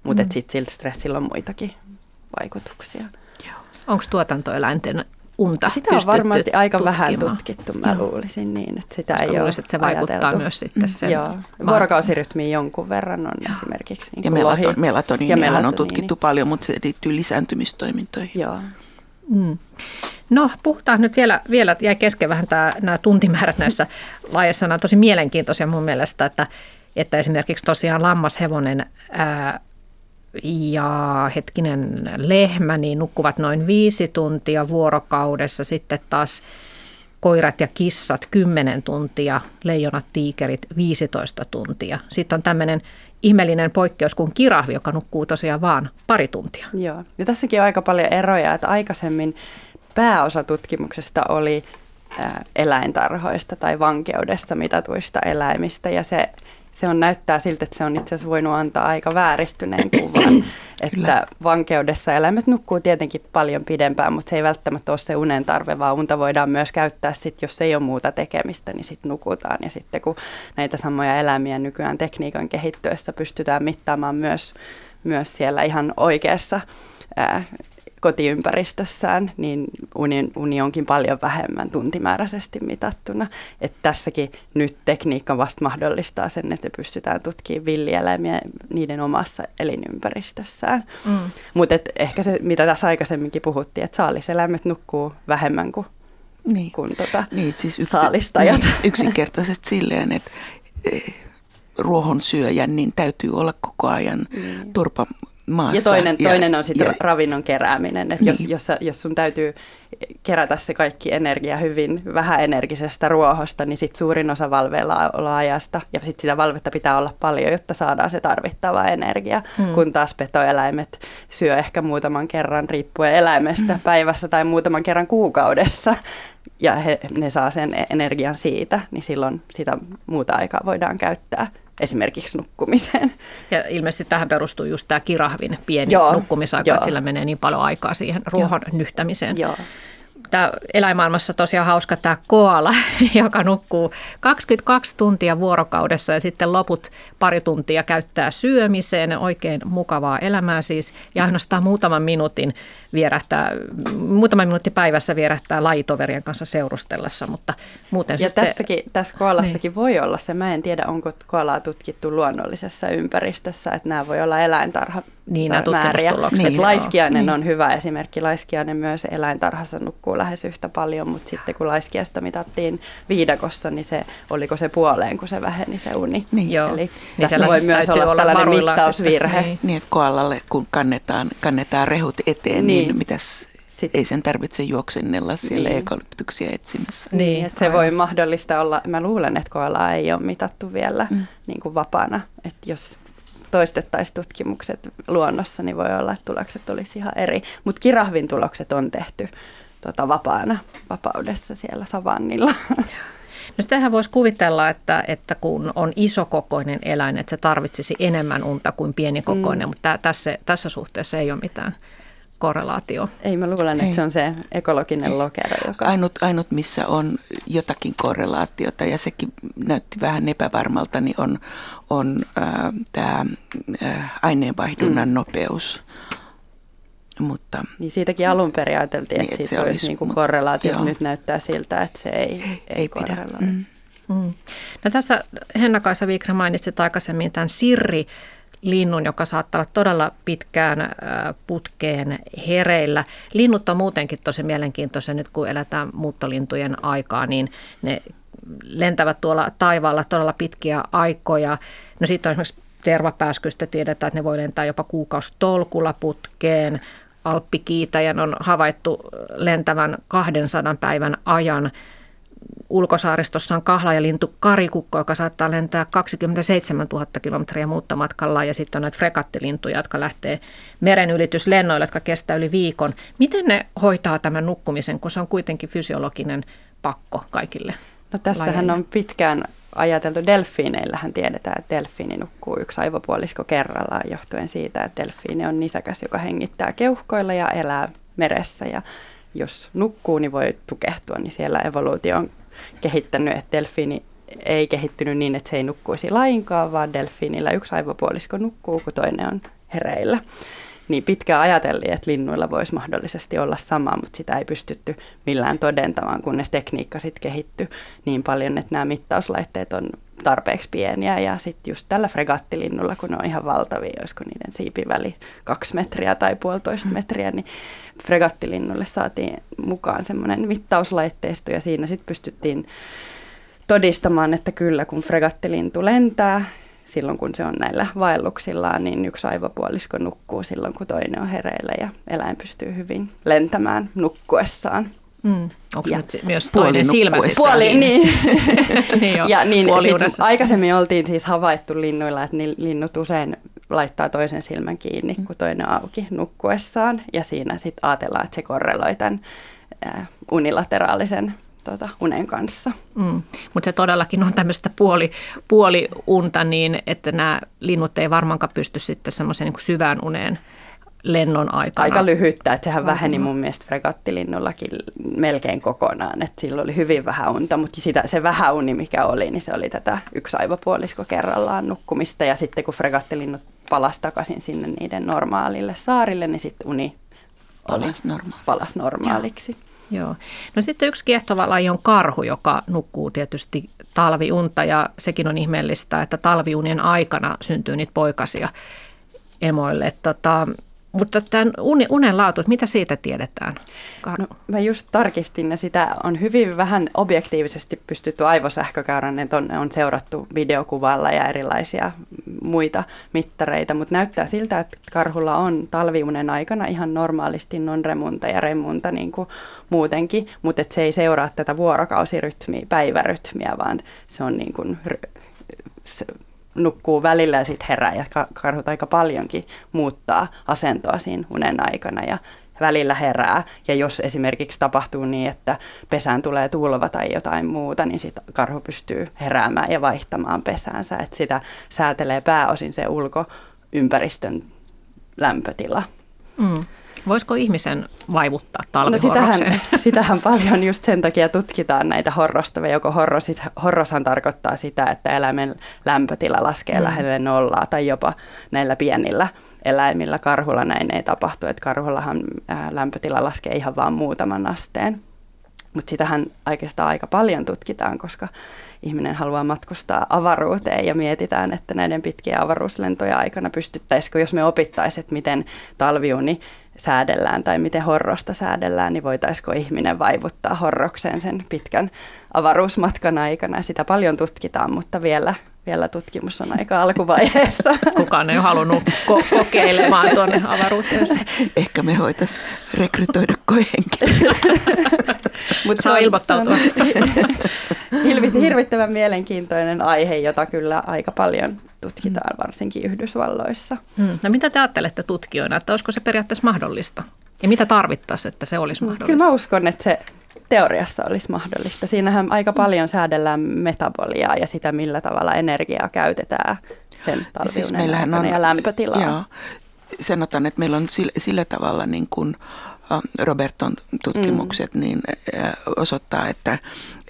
Mutta mm. sitten sillä stressillä on muitakin vaikutuksia. Onko tuotantoeläinten unta Sitä on varmasti aika tutkimaan. vähän tutkittu, mä Joo. luulisin niin, että sitä Koska ei luulisin, ole että se vaikuttaa ajateltu. myös sitten sen. Joo, vuorokausirytmiin jonkun verran on Joo. esimerkiksi niin Ja melaton, melatoniini ja melatoniini. on tutkittu paljon, mutta se liittyy lisääntymistoimintoihin. Joo. Mm. No puhutaan nyt vielä, vielä jäi kesken vähän tämä, nämä tuntimäärät näissä laajassa. Nämä on tosi mielenkiintoisia mun mielestä, että, että esimerkiksi tosiaan lammashevonen ää, ja hetkinen lehmä niin nukkuvat noin viisi tuntia vuorokaudessa. Sitten taas koirat ja kissat 10 tuntia, leijonat, tiikerit 15 tuntia. Sitten on tämmöinen ihmeellinen poikkeus kuin kirahvi, joka nukkuu tosiaan vaan pari tuntia. Joo, ja tässäkin on aika paljon eroja, että aikaisemmin pääosa tutkimuksesta oli eläintarhoista tai vankeudessa mitatuista eläimistä ja se se on näyttää siltä, että se on itse asiassa voinut antaa aika vääristyneen kuvan, että vankeudessa eläimet nukkuu tietenkin paljon pidempään, mutta se ei välttämättä ole se unen tarve, vaan unta voidaan myös käyttää sitten, jos ei ole muuta tekemistä, niin sitten nukutaan. Ja sitten kun näitä samoja eläimiä nykyään tekniikan kehittyessä pystytään mittaamaan myös, myös siellä ihan oikeassa ää, kotiympäristössään, niin uni, uni onkin paljon vähemmän tuntimääräisesti mitattuna. Että tässäkin nyt tekniikka vasta mahdollistaa sen, että pystytään tutkimaan villieläimiä niiden omassa elinympäristössään. Mm. Mutta ehkä se, mitä tässä aikaisemminkin puhuttiin, että saaliseläimet nukkuu vähemmän kuin, niin. kuin tota niin, siis yks, saalistajat. Niin, yksinkertaisesti silleen, että eh, ruohon syöjän, niin täytyy olla koko ajan mm. turpa maassa. Ja toinen, ja, toinen on sitten ravinnon kerääminen, että niin. jos, jos, jos sun täytyy kerätä se kaikki energia hyvin vähäenergisestä ruohosta, niin sitten suurin osa valveilla ajasta ja sitten sitä valvetta pitää olla paljon, jotta saadaan se tarvittava energia, hmm. kun taas petoeläimet syö ehkä muutaman kerran riippuen eläimestä hmm. päivässä tai muutaman kerran kuukaudessa ja he, ne saa sen energian siitä, niin silloin sitä muuta aikaa voidaan käyttää esimerkiksi nukkumiseen. Ja ilmeisesti tähän perustuu just tämä kirahvin pieni Joo, nukkumisaika, että sillä menee niin paljon aikaa siihen ruohon Joo. nyhtämiseen. Joo tämä eläinmaailmassa tosiaan hauska tämä koala, joka nukkuu 22 tuntia vuorokaudessa ja sitten loput pari tuntia käyttää syömiseen. Oikein mukavaa elämää siis. Ja ainoastaan muutaman minuutin vierähtää, muutaman minuutti päivässä vierähtää lajitoverien kanssa seurustellessa, mutta muuten Ja sitten, tässäkin, tässä koalassakin niin. voi olla se, mä en tiedä onko koalaa tutkittu luonnollisessa ympäristössä, että nämä voi olla eläintarha niin, määriä. Niin, laiskiainen niin. on hyvä esimerkki. Laiskiainen myös eläintarhassa nukkuu lähes yhtä paljon, mutta sitten kun laiskiasta mitattiin viidakossa, niin se, oliko se puoleen, kun se väheni se uni. Niin, Joo. Eli niin tässä voi myös olla, olla tällainen mittausvirhe. Niin. niin, että koalalle kun kannetaan, kannetaan rehut eteen, niin, niin mitäs sitten, ei sen tarvitse juoksennella siellä niin. ekolyptyksia etsimässä. Niin, niin että se voi mahdollista olla, mä luulen, että koalaa ei ole mitattu vielä mm. niin kuin vapaana, että jos toistettaisiin tutkimukset luonnossa, niin voi olla, että tulokset olisi ihan eri. Mutta kirahvin tulokset on tehty tota, vapaana, vapaudessa siellä savannilla. No sitähän voisi kuvitella, että, että kun on isokokoinen eläin, että se tarvitsisi enemmän unta kuin pienikokoinen, mm. mutta tässä, tässä suhteessa ei ole mitään korrelaatio. Ei, mä luulen, että Ei. se on se ekologinen lokero. Joka... Ainut, ainut, missä on jotakin korrelaatiota, ja sekin näytti vähän epävarmalta, niin on, on äh, tämä äh, aineenvaihdunnan mm. nopeus. Mutta, niin siitäkin alun perin ajateltiin, niin, että siitä se olisi, olisi niin kuin korrelaatio, mutta nyt näyttää siltä, että se ei, ei, ei pidä. Mm. Mm. No tässä Henna-Kaisa Viikra mainitsit aikaisemmin tämän Sirri linnun, joka saattaa olla todella pitkään putkeen hereillä. Linnut on muutenkin tosi mielenkiintoisia nyt, kun eletään muuttolintujen aikaa, niin ne lentävät tuolla taivaalla todella pitkiä aikoja. No sitten on esimerkiksi tervapääskystä tiedetään, että ne voi lentää jopa kuukausitolkulla putkeen. Alppikiitäjän on havaittu lentävän 200 päivän ajan ulkosaaristossa on kahlaajalintu karikukko, joka saattaa lentää 27 000 kilometriä muuttamatkalla ja sitten on näitä fregattilintuja, jotka lähtee merenylityslennoille, jotka kestää yli viikon. Miten ne hoitaa tämän nukkumisen, kun se on kuitenkin fysiologinen pakko kaikille? No tässähän on pitkään ajateltu delfiineillähän tiedetään, että delfiini nukkuu yksi aivopuolisko kerrallaan johtuen siitä, että delfiini on nisäkäs, joka hengittää keuhkoilla ja elää meressä ja jos nukkuu, niin voi tukehtua, niin siellä evoluutio on kehittänyt, että delfiini ei kehittynyt niin, että se ei nukkuisi lainkaan, vaan delfiinillä yksi aivopuolisko nukkuu, kun toinen on hereillä. Niin pitkään ajateltiin, että linnuilla voisi mahdollisesti olla sama, mutta sitä ei pystytty millään todentamaan, kunnes tekniikka sitten kehittyi niin paljon, että nämä mittauslaitteet on tarpeeksi pieniä ja sitten just tällä fregattilinnulla, kun ne on ihan valtavia, olisiko niiden siipiväli kaksi metriä tai puolitoista metriä, niin fregattilinnulle saatiin mukaan semmoinen mittauslaitteisto ja siinä sitten pystyttiin todistamaan, että kyllä kun fregattilintu lentää, silloin kun se on näillä vaelluksillaan, niin yksi aivopuolisko nukkuu silloin, kun toinen on hereillä ja eläin pystyy hyvin lentämään nukkuessaan. Mm. Onko ja nyt myös toinen silmä? Puoli, niin. niin ja niin, sit aikaisemmin oltiin siis havaittu linnuilla, että linnut usein laittaa toisen silmän kiinni, mm. kun toinen auki nukkuessaan. Ja siinä sitten ajatellaan, että se korreloi tämän unilateraalisen tuota, unen kanssa. Mm. Mutta se todellakin on tämmöistä puoli, puoli unta niin, että nämä linnut ei varmaankaan pysty sitten semmoiseen niin syvään uneen lennon aikana. Aika lyhyttä, että sehän väheni mun mielestä fregattilinnullakin melkein kokonaan, että sillä oli hyvin vähän unta, mutta sitä, se vähän uni mikä oli, niin se oli tätä yksi aivopuolisko kerrallaan nukkumista ja sitten kun fregattilinnut palasi takaisin sinne niiden normaalille saarille, niin sitten uni palas, normaali. palas normaaliksi. Joo. Joo. No sitten yksi kiehtova laji on karhu, joka nukkuu tietysti talviunta ja sekin on ihmeellistä, että talviunien aikana syntyy niitä poikasia emoille. Tota, mutta tämän unen laatu, mitä siitä tiedetään? No, mä just tarkistin ja sitä on hyvin vähän objektiivisesti pystytty aivosähkökäyrän, että on, on seurattu videokuvalla ja erilaisia muita mittareita, mutta näyttää siltä, että karhulla on talviunen aikana ihan normaalisti non-remunta ja remunta niin kuin muutenkin, mutta se ei seuraa tätä vuorokausirytmiä, päivärytmiä, vaan se on niin kuin se nukkuu välillä ja sitten herää ja karhut aika paljonkin muuttaa asentoa siinä unen aikana ja välillä herää. Ja jos esimerkiksi tapahtuu niin, että pesään tulee tulva tai jotain muuta, niin sitten karhu pystyy heräämään ja vaihtamaan pesäänsä. Et sitä säätelee pääosin se ulkoympäristön lämpötila. Mm. Voisiko ihmisen vaivuttaa talvihorrokseen? No sitähän, sitähän paljon just sen takia tutkitaan näitä horrostavia. Joko horrosit, horroshan tarkoittaa sitä, että eläimen lämpötila laskee mm. lähelle nollaa tai jopa näillä pienillä eläimillä. Karhulla näin ei tapahtu, että karhullahan ää, lämpötila laskee ihan vain muutaman asteen. Mutta sitähän oikeastaan aika paljon tutkitaan, koska ihminen haluaa matkustaa avaruuteen ja mietitään, että näiden pitkien avaruuslentojen aikana pystyttäisikö, jos me opittaisiin, että miten talviuni säädellään tai miten horrosta säädellään, niin voitaisiko ihminen vaivuttaa horrokseen sen pitkän avaruusmatkan aikana. Sitä paljon tutkitaan, mutta vielä, vielä tutkimus on aika alkuvaiheessa. Kukaan ei ole halunnut ko- kokeilemaan tuonne avaruuteen. Ehkä me voitaisiin rekrytoida koehenkilöä. Mutta saa ilmoittautua. hirvittävän mielenkiintoinen aihe, jota kyllä aika paljon tutkitaan, varsinkin Yhdysvalloissa. Hmm. No mitä te ajattelette tutkijoina, että olisiko se periaatteessa mahdollista? Ja mitä tarvittaisiin, että se olisi mahdollista? Kyllä mä uskon, että se teoriassa olisi mahdollista. Siinähän aika paljon säädellään metaboliaa ja sitä, millä tavalla energiaa käytetään sen siis meillähän on, ja lämpötilaa. Joo, sanotaan, että meillä on sillä, sillä tavalla niin kuin Roberton tutkimukset mm. niin osoittaa, että,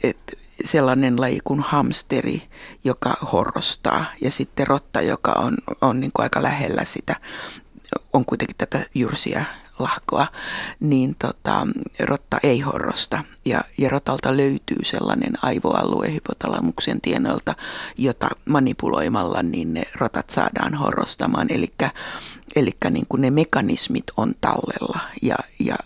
että sellainen laji kuin hamsteri, joka horrostaa ja sitten rotta, joka on, on niin kuin aika lähellä sitä, on kuitenkin tätä jyrsiä lahkoa, niin tota, rotta ei horrosta. Ja, ja rotalta löytyy sellainen aivoalue hypotalamuksen tienoilta, jota manipuloimalla niin ne rotat saadaan horrostamaan. Eli niin ne mekanismit on tallella ja, ja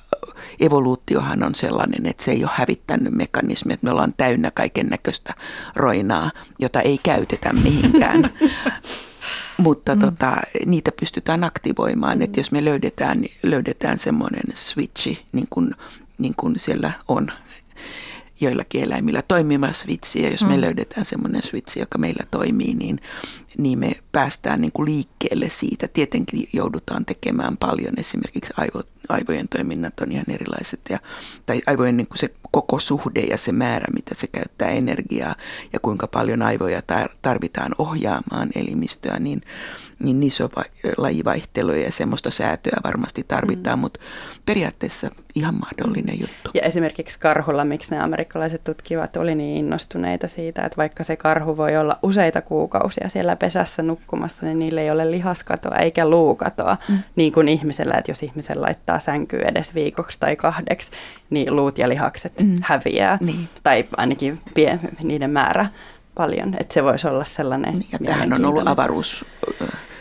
evoluutiohan on sellainen, että se ei ole hävittänyt mekanismia, että me ollaan täynnä kaiken näköistä roinaa, jota ei käytetä mihinkään. Mutta mm. tota, niitä pystytään aktivoimaan, että jos me löydetään, löydetään semmoinen switchi, niin kuin, niin kuin siellä on joillakin eläimillä toimiva switchi, ja jos mm. me löydetään semmoinen switchi, joka meillä toimii, niin, niin me päästään niin kuin liikkeelle siitä. Tietenkin joudutaan tekemään paljon, esimerkiksi aivot, aivojen toiminnat on ihan erilaiset, ja, tai aivojen niin kuin se koko suhde ja se määrä, mitä se käyttää energiaa, ja kuinka paljon aivoja tarvitaan ohjaamaan elimistöä, niin, niin niissä on lajivaihteluja ja semmoista säätöä varmasti tarvitaan, mm. mutta periaatteessa ihan mahdollinen juttu. Ja esimerkiksi karhulla, miksi ne amerikkalaiset tutkivat oli niin innostuneita siitä, että vaikka se karhu voi olla useita kuukausia siellä pesässä nukkumassa, niin niillä ei ole lihaskatoa eikä luukatoa, mm. niin kuin ihmisellä, että jos ihmisen laittaa sänkyy edes viikoksi tai kahdeksi, niin luut ja lihakset mm. häviää, niin. tai ainakin pie, niiden määrä paljon, että se voisi olla sellainen niin, Ja tähän on ollut avaruus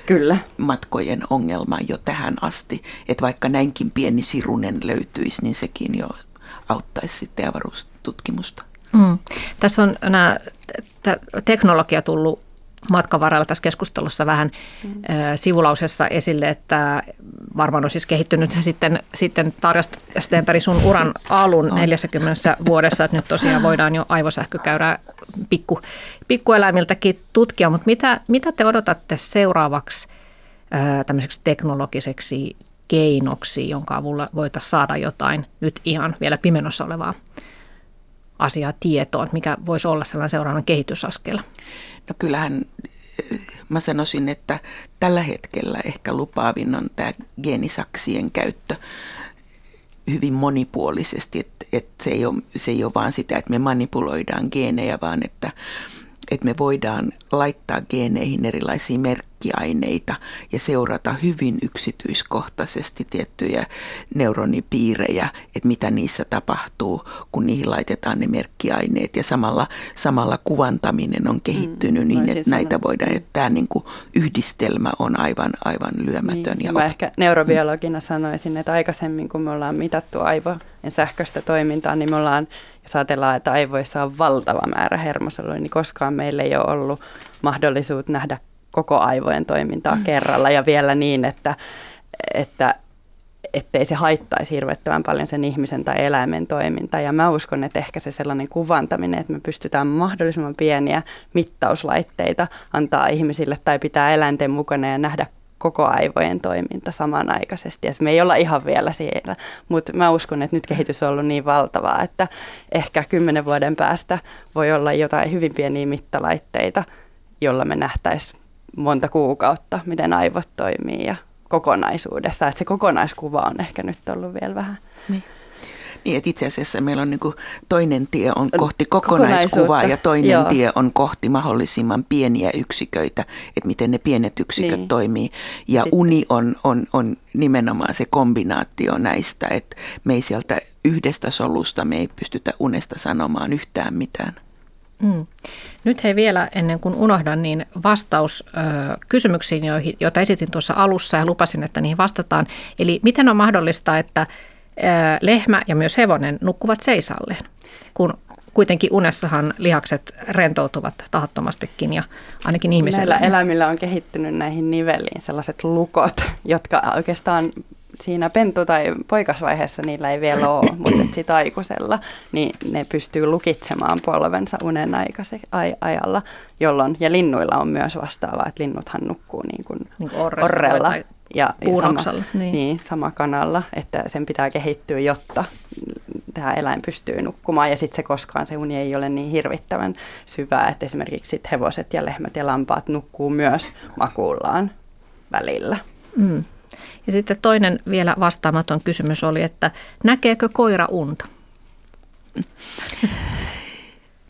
Kyllä. matkojen ongelma jo tähän asti, että vaikka näinkin pieni sirunen löytyisi, niin sekin jo auttaisi sitten avaruustutkimusta. Mm. Tässä on nämä, teknologia tullut matkan varrella tässä keskustelussa vähän mm. sivulausessa esille, että varmaan on siis kehittynyt sitten, sitten Tarja sun uran alun 40 vuodessa, että nyt tosiaan voidaan jo aivosähkökäyrää pikku, pikkueläimiltäkin tutkia, mutta mitä, mitä te odotatte seuraavaksi tämmöiseksi teknologiseksi keinoksi, jonka avulla voitaisiin saada jotain nyt ihan vielä pimenossa olevaa asiaa tietoon, mikä voisi olla sellainen seuraavan kehitysaskel? No kyllähän mä sanoisin, että tällä hetkellä ehkä lupaavin on tämä geenisaksien käyttö hyvin monipuolisesti, että, että se, se ei ole vaan sitä, että me manipuloidaan geenejä, vaan että, että me voidaan laittaa geeneihin erilaisia merkkiaineita ja seurata hyvin yksityiskohtaisesti tiettyjä neuronipiirejä, että mitä niissä tapahtuu, kun niihin laitetaan ne merkkiaineet. Ja samalla, samalla kuvantaminen on kehittynyt mm, niin, että näitä sanoa. voidaan, että tämä niin kuin yhdistelmä on aivan, aivan lyömätön. Niin, ja mä op- ehkä neurobiologina sanoisin, että aikaisemmin kun me ollaan mitattu aivojen sähköistä toimintaa, niin me ollaan jos ajatellaan, että aivoissa on valtava määrä hermosoluja, niin koskaan meillä ei ole ollut mahdollisuus nähdä koko aivojen toimintaa mm. kerralla ja vielä niin, että, että ettei se haittaisi hirvettävän paljon sen ihmisen tai eläimen toimintaa. Ja mä uskon, että ehkä se sellainen kuvantaminen, että me pystytään mahdollisimman pieniä mittauslaitteita antaa ihmisille tai pitää eläinten mukana ja nähdä koko aivojen toiminta samanaikaisesti. Ja me ei olla ihan vielä siellä, mutta mä uskon, että nyt kehitys on ollut niin valtavaa, että ehkä kymmenen vuoden päästä voi olla jotain hyvin pieniä mittalaitteita, jolla me nähtäisiin monta kuukautta, miten aivot toimii ja kokonaisuudessa. Että se kokonaiskuva on ehkä nyt ollut vielä vähän. Niin. Niin, että itse asiassa meillä on niin kuin toinen tie on kohti kokonaiskuvaa ja toinen Joo. tie on kohti mahdollisimman pieniä yksiköitä, että miten ne pienet yksiköt niin. toimii. Ja Sitten. uni on, on, on nimenomaan se kombinaatio näistä, että me ei sieltä yhdestä solusta, me ei pystytä unesta sanomaan yhtään mitään. Mm. Nyt hei vielä ennen kuin unohdan, niin vastaus ö, kysymyksiin, joita esitin tuossa alussa ja lupasin, että niihin vastataan. Eli miten on mahdollista, että lehmä ja myös hevonen nukkuvat seisalleen, kun kuitenkin unessahan lihakset rentoutuvat tahattomastikin ja ainakin ihmisellä. Näillä eläimillä on kehittynyt näihin niveliin sellaiset lukot, jotka oikeastaan siinä pentu- tai poikasvaiheessa niillä ei vielä ole, mutta sitten aikuisella, niin ne pystyy lukitsemaan polvensa unen ajalla, jolloin, ja linnuilla on myös vastaavaa, että linnuthan nukkuu niin kuin niin orrella. Tai ja, ja sama, niin. Niin, sama kanalla, että sen pitää kehittyä, jotta tämä eläin pystyy nukkumaan ja sitten se koskaan se uni ei ole niin hirvittävän syvää, että esimerkiksi sit hevoset ja lehmät ja lampaat nukkuu myös makuullaan välillä. Mm. Ja sitten toinen vielä vastaamaton kysymys oli, että näkeekö koira unta?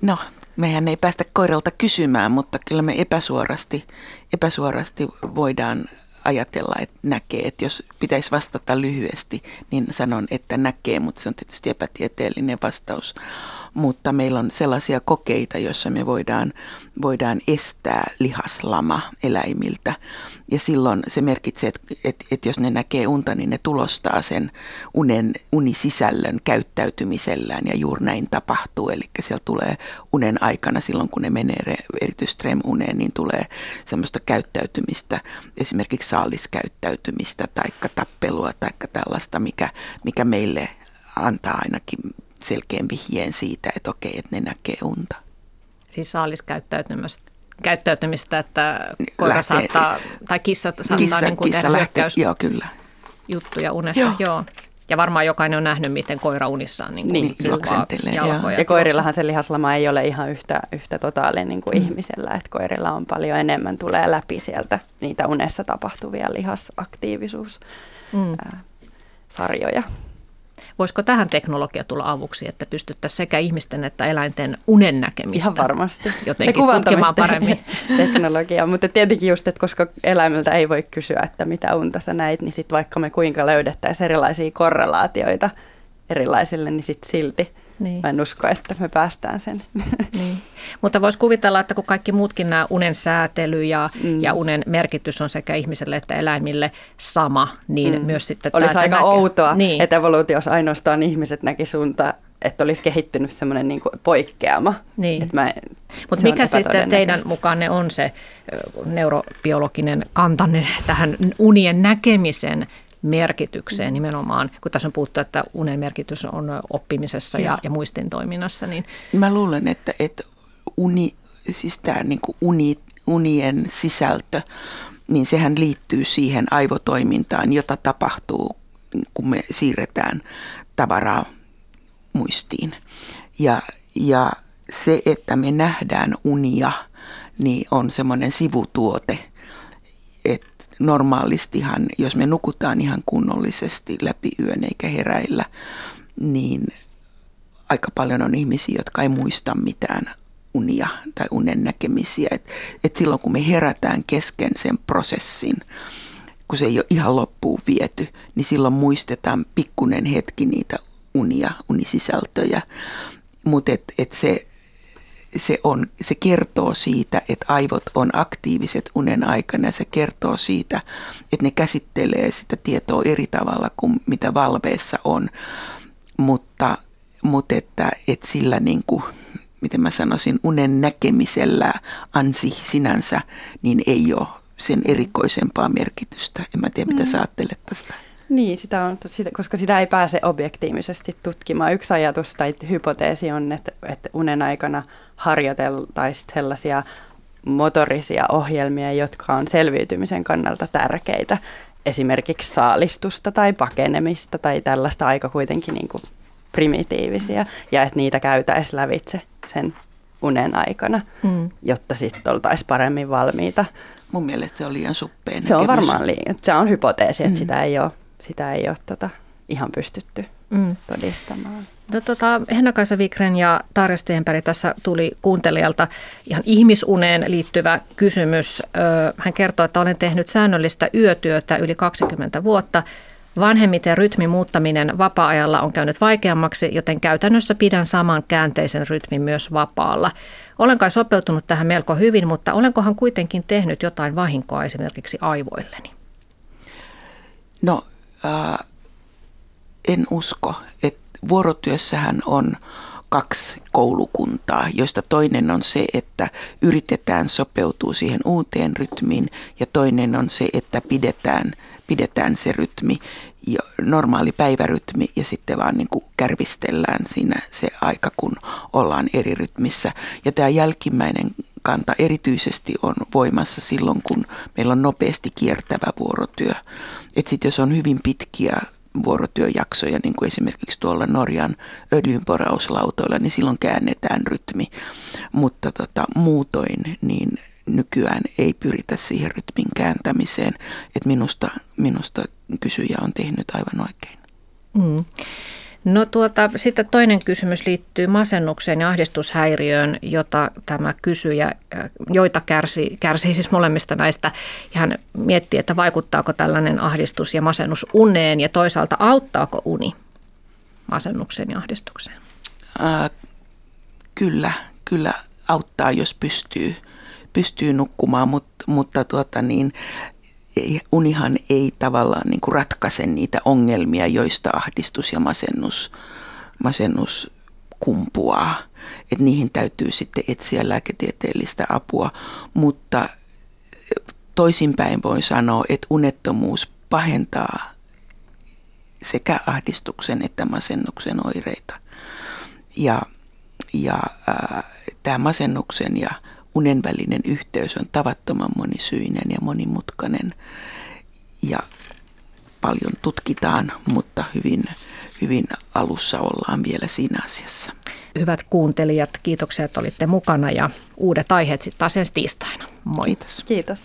No, mehän ei päästä koiralta kysymään, mutta kyllä me epäsuorasti, epäsuorasti voidaan ajatella, että näkee. Että jos pitäisi vastata lyhyesti, niin sanon, että näkee, mutta se on tietysti epätieteellinen vastaus mutta meillä on sellaisia kokeita, joissa me voidaan, voidaan estää lihaslama eläimiltä. Ja silloin se merkitsee, että, että, että jos ne näkee unta, niin ne tulostaa sen unen, unisisällön käyttäytymisellään ja juuri näin tapahtuu. Eli siellä tulee unen aikana silloin, kun ne menee erityisesti REM-uneen, niin tulee semmoista käyttäytymistä, esimerkiksi saaliskäyttäytymistä tai tappelua tai tällaista, mikä, mikä meille antaa ainakin selkeän vihjeen siitä, että okei, että ne näkee unta. Siis saaliskäyttäytymistä käyttäytymistä, että koira lähtee, saattaa, tai kissat saattaa kissa, niin kuin kissa lähtee, joo, kyllä. juttuja unessa. Joo. joo. Ja varmaan jokainen on nähnyt, miten koira unissaan niin niin, jalkoja. Ja koirillahan se lihaslama ei ole ihan yhtä, yhtä totaalinen niin kuin mm. ihmisellä, että koirilla on paljon enemmän, tulee läpi sieltä niitä unessa tapahtuvia lihasaktiivisuussarjoja. Mm. Voisiko tähän teknologia tulla avuksi, että pystyttäisiin sekä ihmisten että eläinten unen näkemistä Ihan varmasti. jotenkin Se tutkimaan paremmin? teknologia, mutta tietenkin just, että koska eläimiltä ei voi kysyä, että mitä unta sä näit, niin sitten vaikka me kuinka löydettäisiin erilaisia korrelaatioita erilaisille, niin sitten silti Niin. Mä en usko, että me päästään sen. Niin. Mutta voisi kuvitella, että kun kaikki muutkin nämä unen säätely ja, mm. ja unen merkitys on sekä ihmiselle että eläimille sama, niin mm. myös sitten... Olisi aika näkö... outoa, niin. että evoluutiossa ainoastaan ihmiset näki suunta että olisi kehittynyt semmoinen niin poikkeama. Niin. Mutta mikä siis teidän mukaan on se neurobiologinen kantanne tähän unien näkemisen merkitykseen nimenomaan, kun tässä on puhuttu, että unen merkitys on oppimisessa ja, ja muistin toiminnassa. Niin... Mä luulen, että, että uni, siis tämä niin uni, unien sisältö, niin sehän liittyy siihen aivotoimintaan, jota tapahtuu, kun me siirretään tavaraa muistiin. Ja, ja se, että me nähdään unia, niin on semmoinen sivutuote, että normaalistihan, jos me nukutaan ihan kunnollisesti läpi yön eikä heräillä, niin aika paljon on ihmisiä, jotka ei muista mitään unia tai unen näkemisiä. Et, et silloin kun me herätään kesken sen prosessin, kun se ei ole ihan loppuun viety, niin silloin muistetaan pikkunen hetki niitä unia, unisisältöjä. Mutta et, et se, se, on, se kertoo siitä, että aivot on aktiiviset unen aikana ja se kertoo siitä, että ne käsittelee sitä tietoa eri tavalla kuin mitä valveessa on. Mutta, mutta että, että sillä niin kuin, miten mä sanoisin, unen näkemisellä ansi sinänsä, niin ei ole sen erikoisempaa merkitystä. En mä tiedä, mitä mm. sä ajattelet tästä. Niin, sitä on, koska sitä ei pääse objektiivisesti tutkimaan. Yksi ajatus tai hypoteesi on, että, että unen aikana harjoiteltaisiin sellaisia motorisia ohjelmia, jotka on selviytymisen kannalta tärkeitä. Esimerkiksi saalistusta tai pakenemista tai tällaista aika kuitenkin niin kuin primitiivisiä. Ja että niitä käytäisiin lävitse sen unen aikana, mm. jotta sitten oltaisiin paremmin valmiita. Mun mielestä se on liian suppeen Se on varmaan liian. Se on hypoteesi, että mm. sitä ei ole sitä ei ole tota, ihan pystytty mm. todistamaan. No, tota, Henna-Kaisa Vikren ja Tarja Stenberg, tässä tuli kuuntelijalta ihan ihmisuneen liittyvä kysymys. Hän kertoo, että olen tehnyt säännöllistä yötyötä yli 20 vuotta. Vanhemmiten rytmin muuttaminen vapaa-ajalla on käynyt vaikeammaksi, joten käytännössä pidän saman käänteisen rytmin myös vapaalla. Olen kai sopeutunut tähän melko hyvin, mutta olenkohan kuitenkin tehnyt jotain vahinkoa esimerkiksi aivoilleni? No ää, en usko, että vuorotyössähän on kaksi koulukuntaa, joista toinen on se, että yritetään sopeutua siihen uuteen rytmiin ja toinen on se, että pidetään, pidetään se rytmi, normaali päivärytmi ja sitten vaan niin kuin kärvistellään siinä se aika, kun ollaan eri rytmissä. Ja tämä jälkimmäinen kanta erityisesti on voimassa silloin, kun meillä on nopeasti kiertävä vuorotyö. Että sitten jos on hyvin pitkiä vuorotyöjaksoja, niin kuin esimerkiksi tuolla Norjan öljynporauslautoilla, niin silloin käännetään rytmi. Mutta tota, muutoin niin nykyään ei pyritä siihen rytmin kääntämiseen. Että minusta, minusta kysyjä on tehnyt aivan oikein. Mm. No tuota, sitten toinen kysymys liittyy masennukseen ja ahdistushäiriöön, jota tämä kysyjä, äh, joita kärsii, kärsii siis molemmista näistä. Ja hän miettii, että vaikuttaako tällainen ahdistus ja masennus uneen ja toisaalta auttaako uni masennukseen ja ahdistukseen? Äh, kyllä, kyllä auttaa, jos pystyy, pystyy nukkumaan, mutta, mutta tuota niin, unihan ei tavallaan niin kuin ratkaise niitä ongelmia, joista ahdistus ja masennus, masennus kumpuaa. Että niihin täytyy sitten etsiä lääketieteellistä apua, mutta toisinpäin voi sanoa, että unettomuus pahentaa sekä ahdistuksen että masennuksen oireita. Ja, ja äh, tämä masennuksen ja unen välinen yhteys on tavattoman monisyinen ja monimutkainen ja paljon tutkitaan, mutta hyvin, hyvin alussa ollaan vielä siinä asiassa. Hyvät kuuntelijat, kiitoksia, että olitte mukana ja uudet aiheet sitten taas ensi tiistaina. Moi. Kiitos. Kiitos.